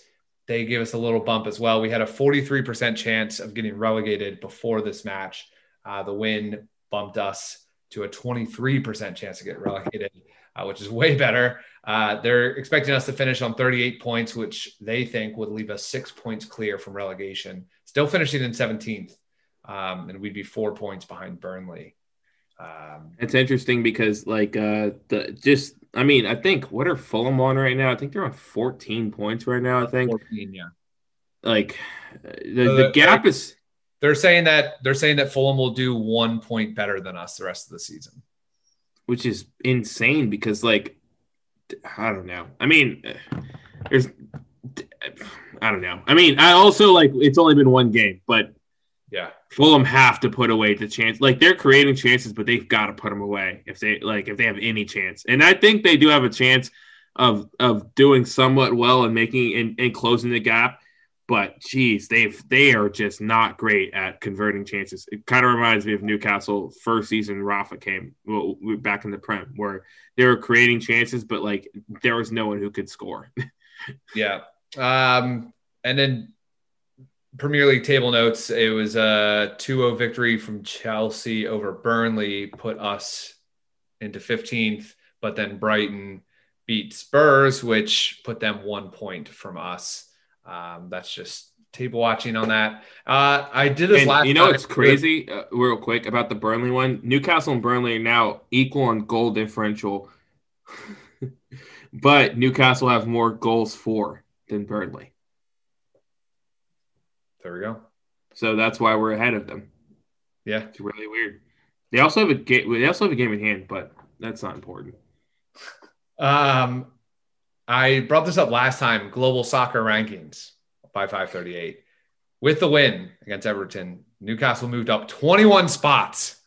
They gave us a little bump as well. We had a 43% chance of getting relegated before this match. Uh, the win bumped us to a 23% chance to get relegated, uh, which is way better. Uh, they're expecting us to finish on 38 points, which they think would leave us six points clear from relegation. Still finishing in 17th, um, and we'd be four points behind Burnley. Um, it's interesting because, like, uh, the just I mean, I think what are Fulham on right now? I think they're on 14 points right now. I think 14, yeah. Like the, so the gap is they're saying that they're saying that Fulham will do one point better than us the rest of the season, which is insane because like I don't know. I mean, there's I don't know. I mean, I also like it's only been one game, but yeah, Fulham have to put away the chance. Like they're creating chances, but they've got to put them away if they like if they have any chance. And I think they do have a chance of of doing somewhat well and making and, and closing the gap. But geez, they've they are just not great at converting chances. It kind of reminds me of Newcastle first season. Rafa came well, back in the Prem where they were creating chances, but like there was no one who could score. yeah, um, and then Premier League table notes. It was a 2-0 victory from Chelsea over Burnley, put us into 15th, but then Brighton beat Spurs, which put them one point from us. Um, that's just table watching on that. Uh, I did this and last. You know, it's crazy. Uh, real quick about the Burnley one. Newcastle and Burnley are now equal on goal differential, but Newcastle have more goals for than Burnley. There we go. So that's why we're ahead of them. Yeah, it's really weird. They also have a game. They also have a game in hand, but that's not important. Um, I brought this up last time. Global soccer rankings by 538. With the win against Everton, Newcastle moved up 21 spots.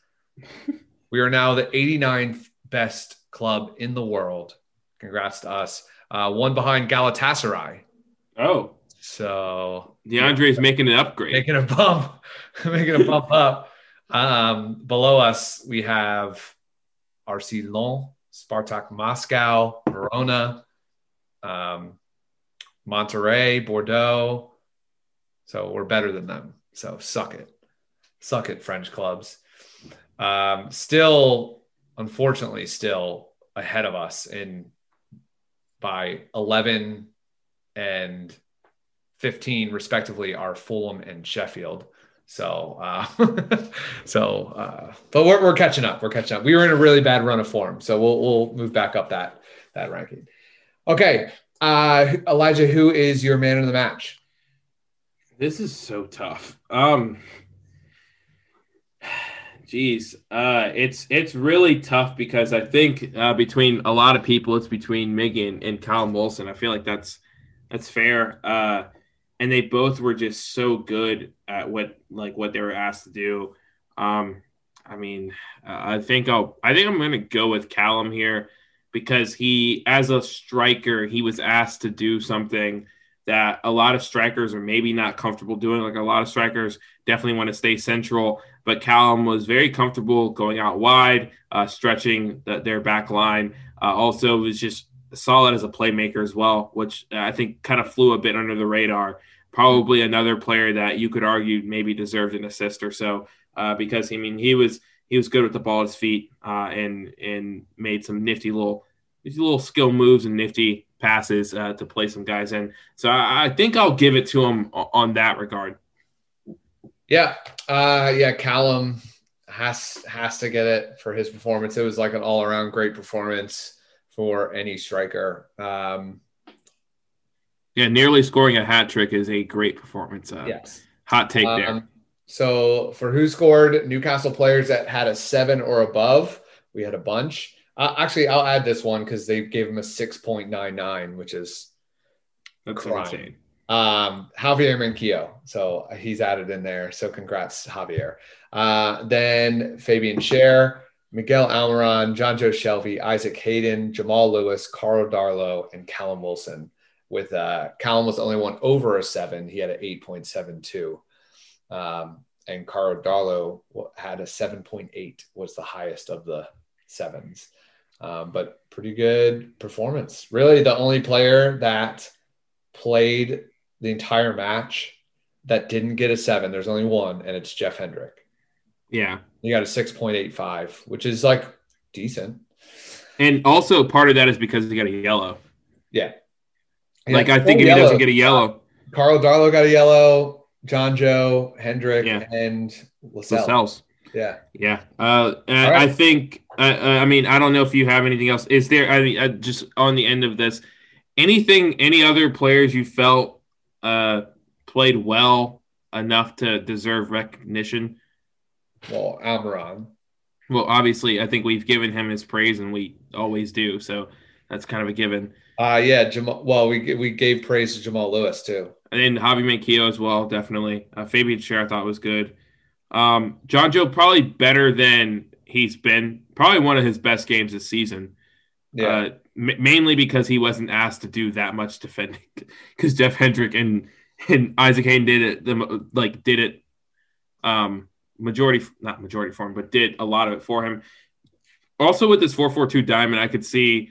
we are now the 89th best club in the world. Congrats to us. Uh, one behind Galatasaray. Oh, so DeAndre is yeah, making an upgrade, making a bump, making a bump up. Um, below us, we have RC Lyon, Spartak Moscow, Verona, um, Monterrey, Bordeaux. So we're better than them. So suck it. Suck it, French clubs. Um, still, unfortunately, still ahead of us in by 11 and 15 respectively are Fulham and Sheffield. So, uh, so, uh, but we're, we're catching up. We're catching up. We were in a really bad run of form, so we'll we'll move back up that that ranking. Okay, uh, Elijah, who is your man of the match? This is so tough. Um, geez, uh, it's it's really tough because I think uh, between a lot of people, it's between Miggy and, and Callum Wilson. I feel like that's that's fair. Uh, and they both were just so good at what like what they were asked to do. Um, I mean, I think I'll I think I'm to go with Callum here because he, as a striker, he was asked to do something that a lot of strikers are maybe not comfortable doing. Like a lot of strikers definitely want to stay central, but Callum was very comfortable going out wide, uh, stretching the, their back line. Uh, also, was just solid as a playmaker as well, which I think kind of flew a bit under the radar probably another player that you could argue maybe deserved an assist or so uh, because I mean he was he was good with the ball at his feet uh, and and made some nifty little little skill moves and nifty passes uh, to play some guys in. So I, I, think I'll give it to him on that regard. Yeah, uh, yeah, Callum has has to get it for his performance. It was like an all around great performance for any striker. Um, yeah, nearly scoring a hat trick is a great performance. Uh, yes. Hot take there. So for who scored Newcastle players that had a seven or above, we had a bunch. Uh, actually, I'll add this one because they gave him a six point nine nine, which is that's crime. insane. Um, Javier Manquillo. So he's added in there. So congrats, Javier. Uh, then Fabian Schär, Miguel Almiron, Joe Shelvey, Isaac Hayden, Jamal Lewis, Carl Darlow, and Callum Wilson. With uh, Callum was the only one over a seven. He had an 8.72. Um, and Carl Darlow had a 7.8, was the highest of the sevens. Um, but pretty good performance. Really, the only player that played the entire match that didn't get a seven. There's only one, and it's Jeff Hendrick. Yeah. He got a 6.85, which is like decent. And also part of that is because he got a yellow. Yeah. Like I think if he doesn't get a yellow. Carl Darlow got a yellow, Jonjo, Hendrick, yeah. and Lascelles. Lascelles. Yeah. Yeah. Uh, right. I think, uh, I mean, I don't know if you have anything else. Is there, I mean, uh, just on the end of this, anything, any other players you felt uh, played well enough to deserve recognition? Well, Almiron. Well, obviously, I think we've given him his praise, and we always do. So that's kind of a given. Uh yeah, Jamal. Well, we we gave praise to Jamal Lewis too, and Javi Manquillo as well. Definitely, uh, Fabian Schär I thought was good. Um, Joe probably better than he's been. Probably one of his best games this season. Yeah. Uh, m- mainly because he wasn't asked to do that much defending. Because Jeff Hendrick and and Isaac Hayden did it. The like did it. Um, majority not majority for him, but did a lot of it for him. Also with this four four two diamond, I could see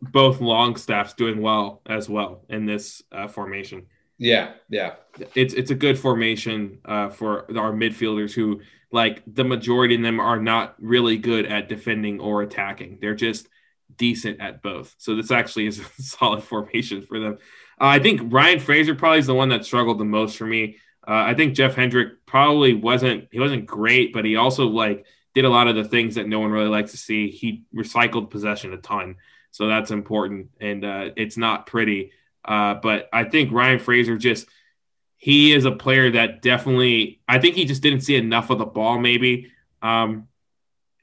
both long staffs doing well as well in this uh, formation. Yeah, yeah. It's it's a good formation uh, for our midfielders who like the majority of them are not really good at defending or attacking. They're just decent at both. So this actually is a solid formation for them. Uh, I think Ryan Fraser probably is the one that struggled the most for me. Uh, I think Jeff Hendrick probably wasn't he wasn't great, but he also like did a lot of the things that no one really likes to see. He recycled possession a ton, so that's important, and uh, it's not pretty. Uh, but I think Ryan Fraser just he is a player that definitely I think he just didn't see enough of the ball maybe um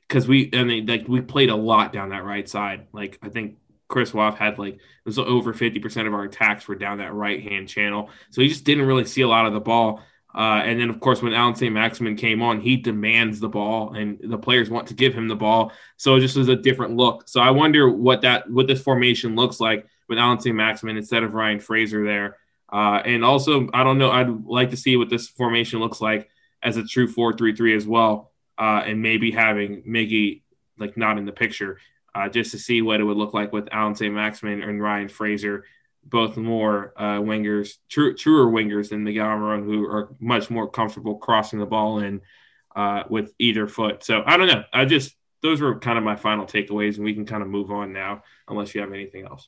because we I mean like we played a lot down that right side. Like I think Chris Waugh had like it was over 50% of our attacks were down that right hand channel. So he just didn't really see a lot of the ball uh, and then of course when Allan Saint-Maximin came on he demands the ball and the players want to give him the ball so it just was a different look so I wonder what that what this formation looks like with Allan Saint-Maximin instead of Ryan Fraser there. Uh, and also, I don't know, I'd like to see what this formation looks like as a true 4 3 3 as well. Uh, and maybe having Miggy like not in the picture uh, just to see what it would look like with Alan Saint-Maximin and Ryan Fraser, both more uh, wingers, true, truer wingers than Miguel Almiron, who are much more comfortable crossing the ball in uh, with either foot. So I don't know. I just, those were kind of my final takeaways, and we can kind of move on now, unless you have anything else.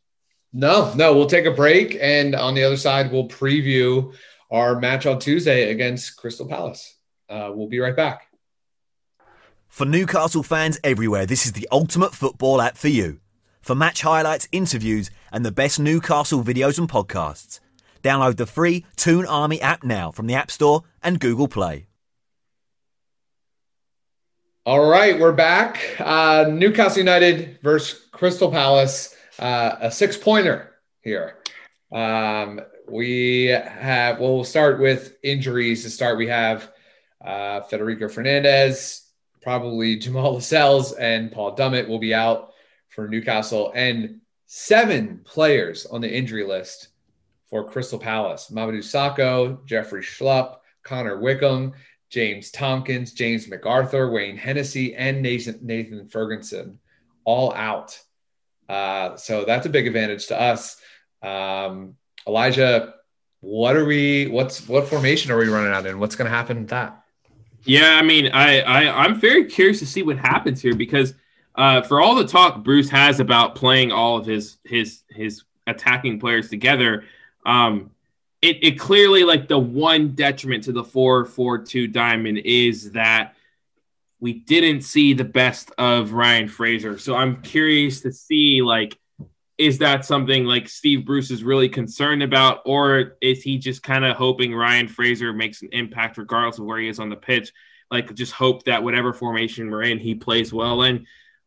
No, no, we'll take a break. And on the other side, we'll preview our match on Tuesday against Crystal Palace. Uh, we'll be right back. For Newcastle fans everywhere, this is the ultimate football app for you. For match highlights, interviews, and the best Newcastle videos and podcasts. Download the free Toon Army app now from the App Store and Google Play. All right, we're back. Uh, Newcastle United versus Crystal Palace uh, a six pointer here. Um, we have, well, we'll start with injuries to start. We have uh, Federico Fernandez, probably Jamal Lascelles, and Paul Dummett will be out for Newcastle, and seven players on the injury list for Crystal Palace Mamadou Sakho, Jeffrey Schlupp, Connor Wickham, James Tomkins, James McArthur, Wayne Hennessy, and Nathan, Nathan Ferguson all out. Uh, so that's a big advantage to us. Um, Elijah, what are we? What's what formation are we running out in? What's going to happen with that? Yeah, I mean, I, I I'm very curious to see what happens here because uh, for all the talk Bruce has about playing all of his his his attacking players together, um, it, it clearly like the one detriment to the four four two diamond is that we didn't see the best of Ryan Fraser. So I'm curious to see like is that something like Steve Bruce is really concerned about or is he just kind of hoping Ryan Fraser makes an impact regardless of where he is on the pitch? Like just hope that whatever formation we're in he plays well in.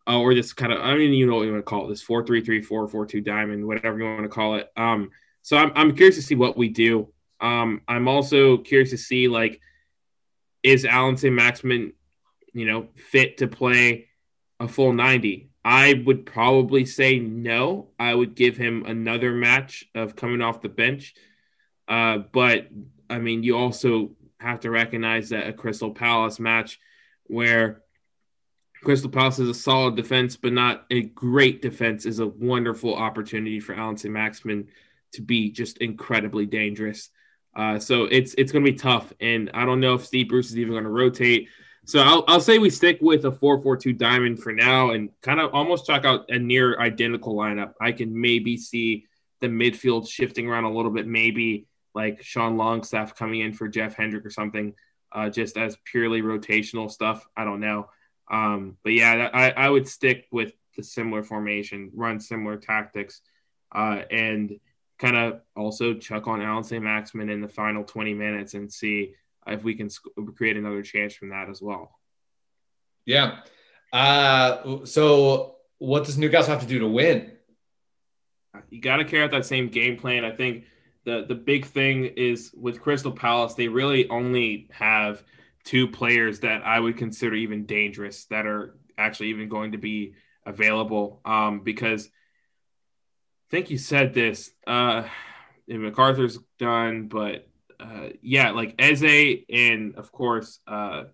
Uh, or this kind of I mean you know what you want to call it this 4-3-3 4-4-2 diamond whatever you want to call it. Um so I'm I'm curious to see what we do. Um, I'm also curious to see like is Allan Saint-Maximin, you know, fit to play a full 90? I would probably say no. I would give him another match of coming off the bench. Uh, but I mean, you also have to recognize that a Crystal Palace match where Crystal Palace is a solid defense, but not a great defense, is a wonderful opportunity for Allan Saint-Maximin to be just incredibly dangerous. Uh, so it's it's going to be tough, and I don't know if Steve Bruce is even going to rotate. So I'll, I'll say we stick with a 4-4-2 diamond for now, and kind of almost check out a near identical lineup. I can maybe see the midfield shifting around a little bit, maybe like Sean Longstaff coming in for Jeff Hendrick or something, uh, just as purely rotational stuff. I don't know. Um, but yeah, I, I would stick with the similar formation, run similar tactics, uh, and kind of also chuck on Allan Saint-Maximin in the final 20 minutes and see if we can sc- create another chance from that as well. Yeah. Uh, so what does Newcastle have to do to win? You got to carry out that same game plan. I think the the big thing is with Crystal Palace, they really only have two players that I would consider even dangerous that are actually even going to be available. Um, because I think you said this, uh, McArthur's done, but uh, yeah, like Eze and of course, uh,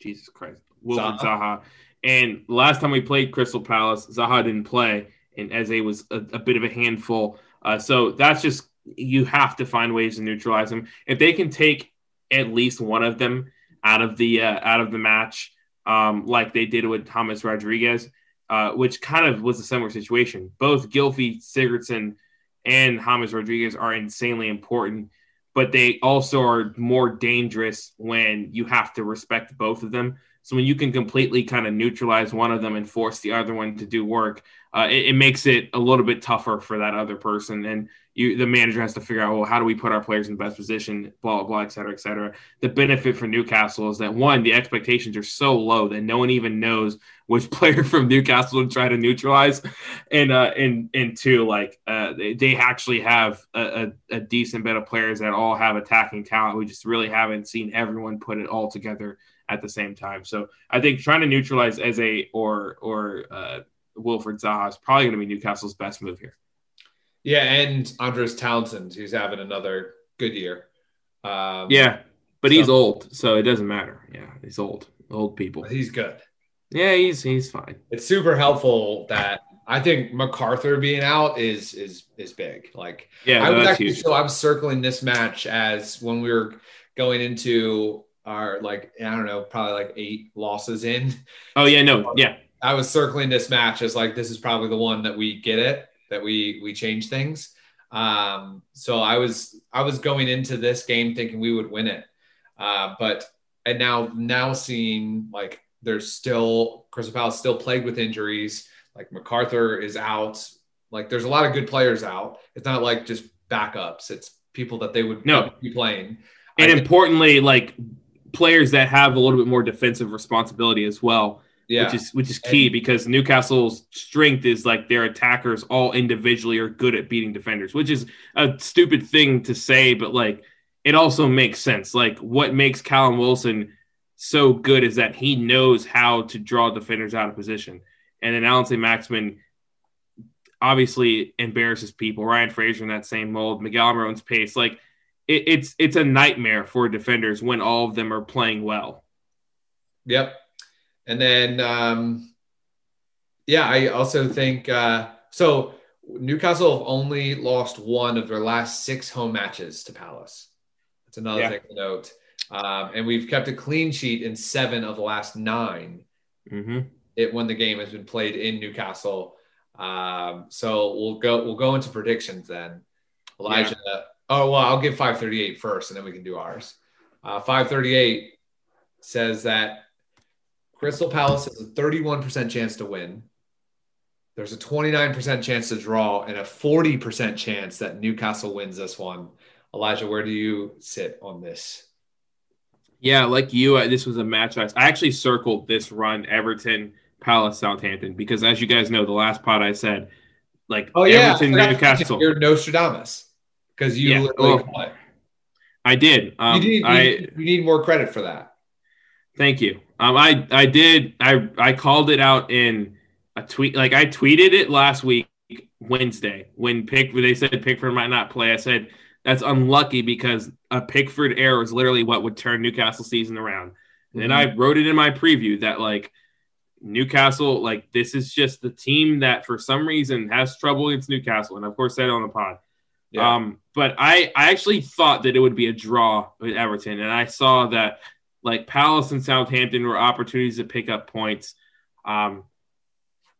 Jesus Christ, Wilfried Zaha. Zaha. And last time we played Crystal Palace, Zaha didn't play, and Eze was a, a bit of a handful. Uh, so that's just you have to find ways to neutralize them. If they can take at least one of them out of the uh, out of the match, um, like they did with Thomas Rodriguez, uh, which kind of was a similar situation. Both Gylfi Sigurdsson and James Rodriguez are insanely important, but they also are more dangerous when you have to respect both of them. So when you can completely kind of neutralize one of them and force the other one to do work, uh, it, it, makes it a little bit tougher for that other person. And you, the manager has to figure out, well, how do we put our players in the best position, blah, blah, blah, et cetera, et cetera. The benefit for Newcastle is that one, the expectations are so low that no one even knows which player from Newcastle to try to neutralize. And, uh, and, and two, like, uh, they, they actually have a, a, a decent bit of players that all have attacking talent. We just really haven't seen everyone put it all together at the same time. So I think trying to neutralize Eze or, or, uh, Wilfried Zaha is probably going to be Newcastle's best move here. Yeah, and Andros Townsend, who's having another good year. Um, yeah, but so, he's old, so it doesn't matter. Yeah, he's old. Old people. He's good. Yeah, he's he's fine. It's super helpful that I think McArthur being out is is is big. Like, yeah, I was actually huge. so I'm circling this match as when we were going into our like I don't know, probably like eight losses in. Oh yeah, no, yeah. I was circling this match as like this is probably the one that we get it that we we change things. Um, so I was I was going into this game thinking we would win it, uh, but and now now seeing like there's still Crystal Palace still plagued with injuries. Like McArthur is out. Like there's a lot of good players out. It's not like just backups. It's people that they would no. be playing. And importantly, like players that have a little bit more defensive responsibility as well yeah. which is which is key and, because Newcastle's strength is like their attackers all individually are good at beating defenders, which is a stupid thing to say, but like it also makes sense. Like what makes Callum Wilson so good is that he knows how to draw defenders out of position, and then Allan Saint-Maximin obviously embarrasses people. Ryan Fraser in that same mold, Miguel Almiron's pace, like it, it's it's a nightmare for defenders when all of them are playing well. Yep, and then, um, yeah, I also think uh, so. Newcastle have only lost one of their last six home matches to Palace. That's another yeah. thing to note. Um, and we've kept a clean sheet in seven of the last 9 mm-hmm. It when the game has been played in Newcastle. Um, so we'll go we'll go into predictions then. Elijah. Yeah. Oh well, I'll give 538 first, and then we can do ours. Uh, 538 says that Crystal Palace has a 31% chance to win. There's a 29% chance to draw and a 40% chance that Newcastle wins this one. Elijah, where do you sit on this? Yeah, like you, this was a match. I actually circled this run Everton, Palace, Southampton, because as you guys know, the last pod I said like Oh yeah, Everton, I forgot to mention Newcastle. You're Nostradamus because you Yeah, literally well, it. I did. Um, you, need, you, I you need more credit for that. thank you. Um, I I did. I I called it out in a tweet. Like I tweeted it last week Wednesday when Pick they said Pickford might not play. I said that's unlucky because a Pickford error is literally what would turn Newcastle season around. And then I wrote it in my preview that like Newcastle, like this is just the team that for some reason has trouble against Newcastle, and of course said it on the pod. Yeah. Um, but I I actually thought that it would be a draw with Everton, and I saw that like Palace and Southampton were opportunities to pick up points. Um,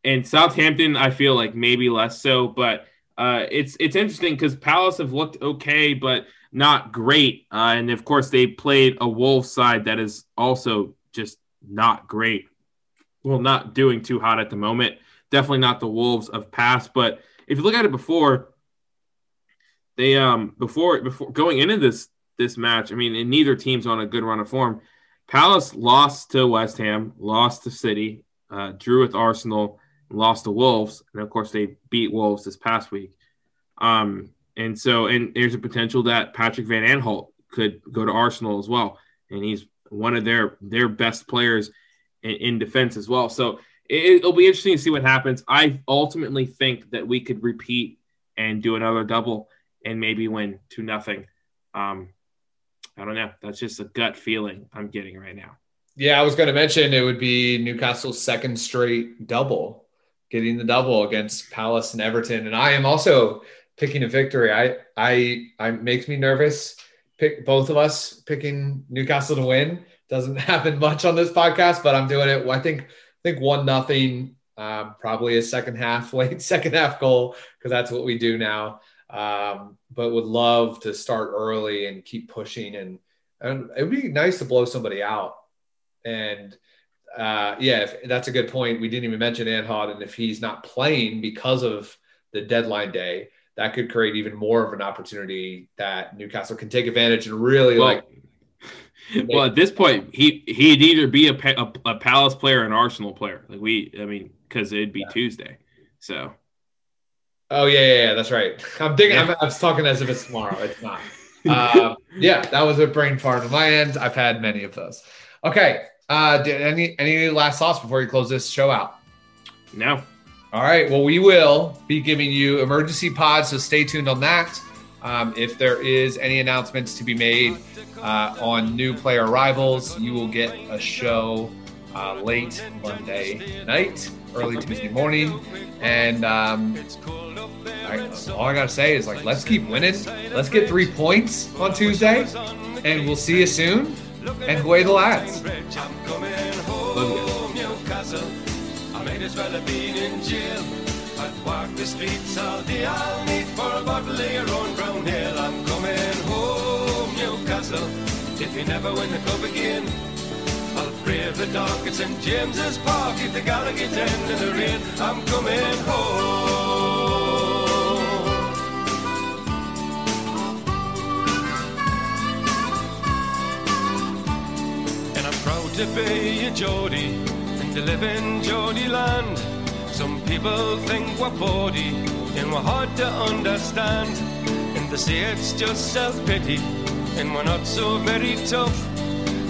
and Southampton, I feel like maybe less so, but uh, it's it's interesting because Palace have looked okay, but not great. Uh, and of course, they played a Wolves side that is also just not great. Well, not doing too hot at the moment. Definitely not the Wolves of past. But if you look at it before, they um before before going into this this match, I mean, neither team's on a good run of form. Palace lost to West Ham, lost to City, uh, drew with Arsenal, lost to Wolves, and of course they beat Wolves this past week. Um, and so, and there's a potential that Patrick Van Aanholt could go to Arsenal as well, and he's one of their their best players in, in defense as well. So it, it'll be interesting to see what happens. I ultimately think that we could repeat and do another double and maybe win two nothing. Um, I don't know. That's just a gut feeling I'm getting right now. Yeah, I was going to mention it would be Newcastle's second straight double, getting the double against Palace and Everton, and I am also picking a victory. I I I makes me nervous. Pick both of us picking Newcastle to win doesn't happen much on this podcast, but I'm doing it. I think I think one nothing, um, probably a second half late second half goal because that's what we do now. Um, but would love to start early and keep pushing and and it would be nice to blow somebody out. And uh, yeah, if, that's a good point. We didn't even mention Aanholt, and if he's not playing because of the deadline day, that could create even more of an opportunity that Newcastle can take advantage and really Well, like. well, at this point, he he'd either be a, a, a Palace player or an Arsenal player. Like we, I mean, because it'd be Tuesday. So Oh yeah, yeah, yeah, that's right. I'm thinking. I'm, I'm talking as if it's tomorrow. It's not. Um, yeah, that was a brain fart on my end. I've had many of those. Okay. Uh, any any last thoughts before you close this show out? no, All right. Well, we will be giving you emergency pods, so stay tuned on that. Um, if there is any announcements to be made uh, on new player arrivals, you will get a show uh, late Monday night, early Tuesday morning, and um, I, all I gotta say is like, let's keep winning. Let's get three points on Tuesday, and we'll see you soon. And away the lads. I might as well have been in jail. I'd walk the streets all day. I'll need for a bottle of your own brown ale. I'm coming home, Newcastle. If you never win the cup again, The dark at St James's Park if the Gallowgate end in the rain. I'm coming home. And I'm proud to be a Geordie and to live in Geordie land. Some people think we're bawdy and we're hard to understand. And they say it's just self-pity and we're not so very tough.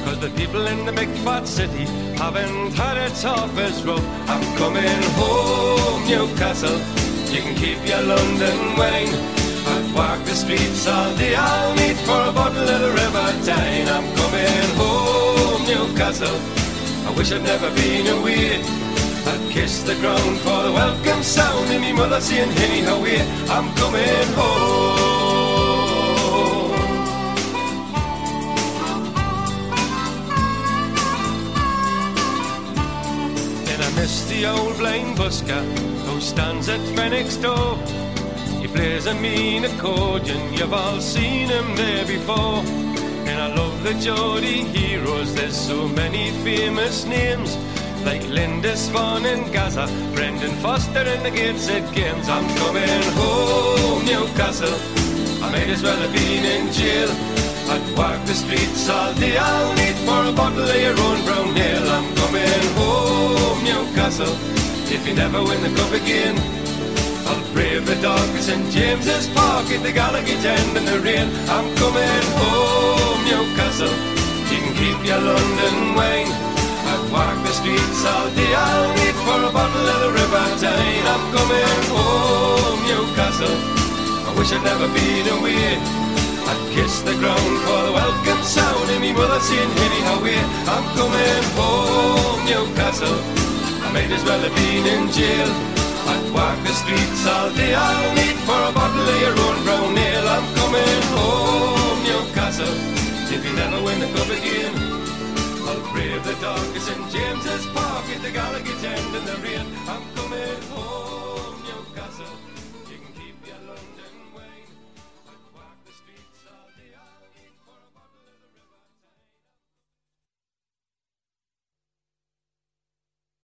Cause the people in the big fat city haven't had it tough as rough. I'm coming home, Newcastle. You can keep your London wine. I'd walk the streets all day. I'll meet for a bottle of the River Tyne. I'm coming home, Newcastle. I wish I'd never been away. I'd kiss the ground for the welcome sound and me mother saying, how are? I'm coming home. The old blind busker who stands at Fenwick's door. He plays a mean accordion, you've all seen him there before. And I love the Geordie heroes, there's so many famous names. Like Lindisfarne and Gazza, Brendan Foster and the Gateshead Games. I'm coming home, Newcastle. I might as well have been in jail. I'd walk the streets all day. I'll need for a bottle of your own brown ale. I'm coming home, Newcastle. If you never win the cup again, I'll brave the dog at St James's Park in the Gallowgate end in the rain. I'm coming home, Newcastle. You can keep your London wine. I've walked the streets all day. I'll need for a bottle of the River Tyne. I'm coming home, Newcastle. I wish I'd never been away. I'd kiss the ground for the welcome sound in me mother saying, Henny, how we? I'm coming home, Newcastle. I might as well have been in jail. I'd walk the streets all day. I'll need for a bottle of your own brown ale. I'm coming home, Newcastle. If you never win the cup again, I'll brave the darkest in James's Park at the Gallowgate end in the rain. I'm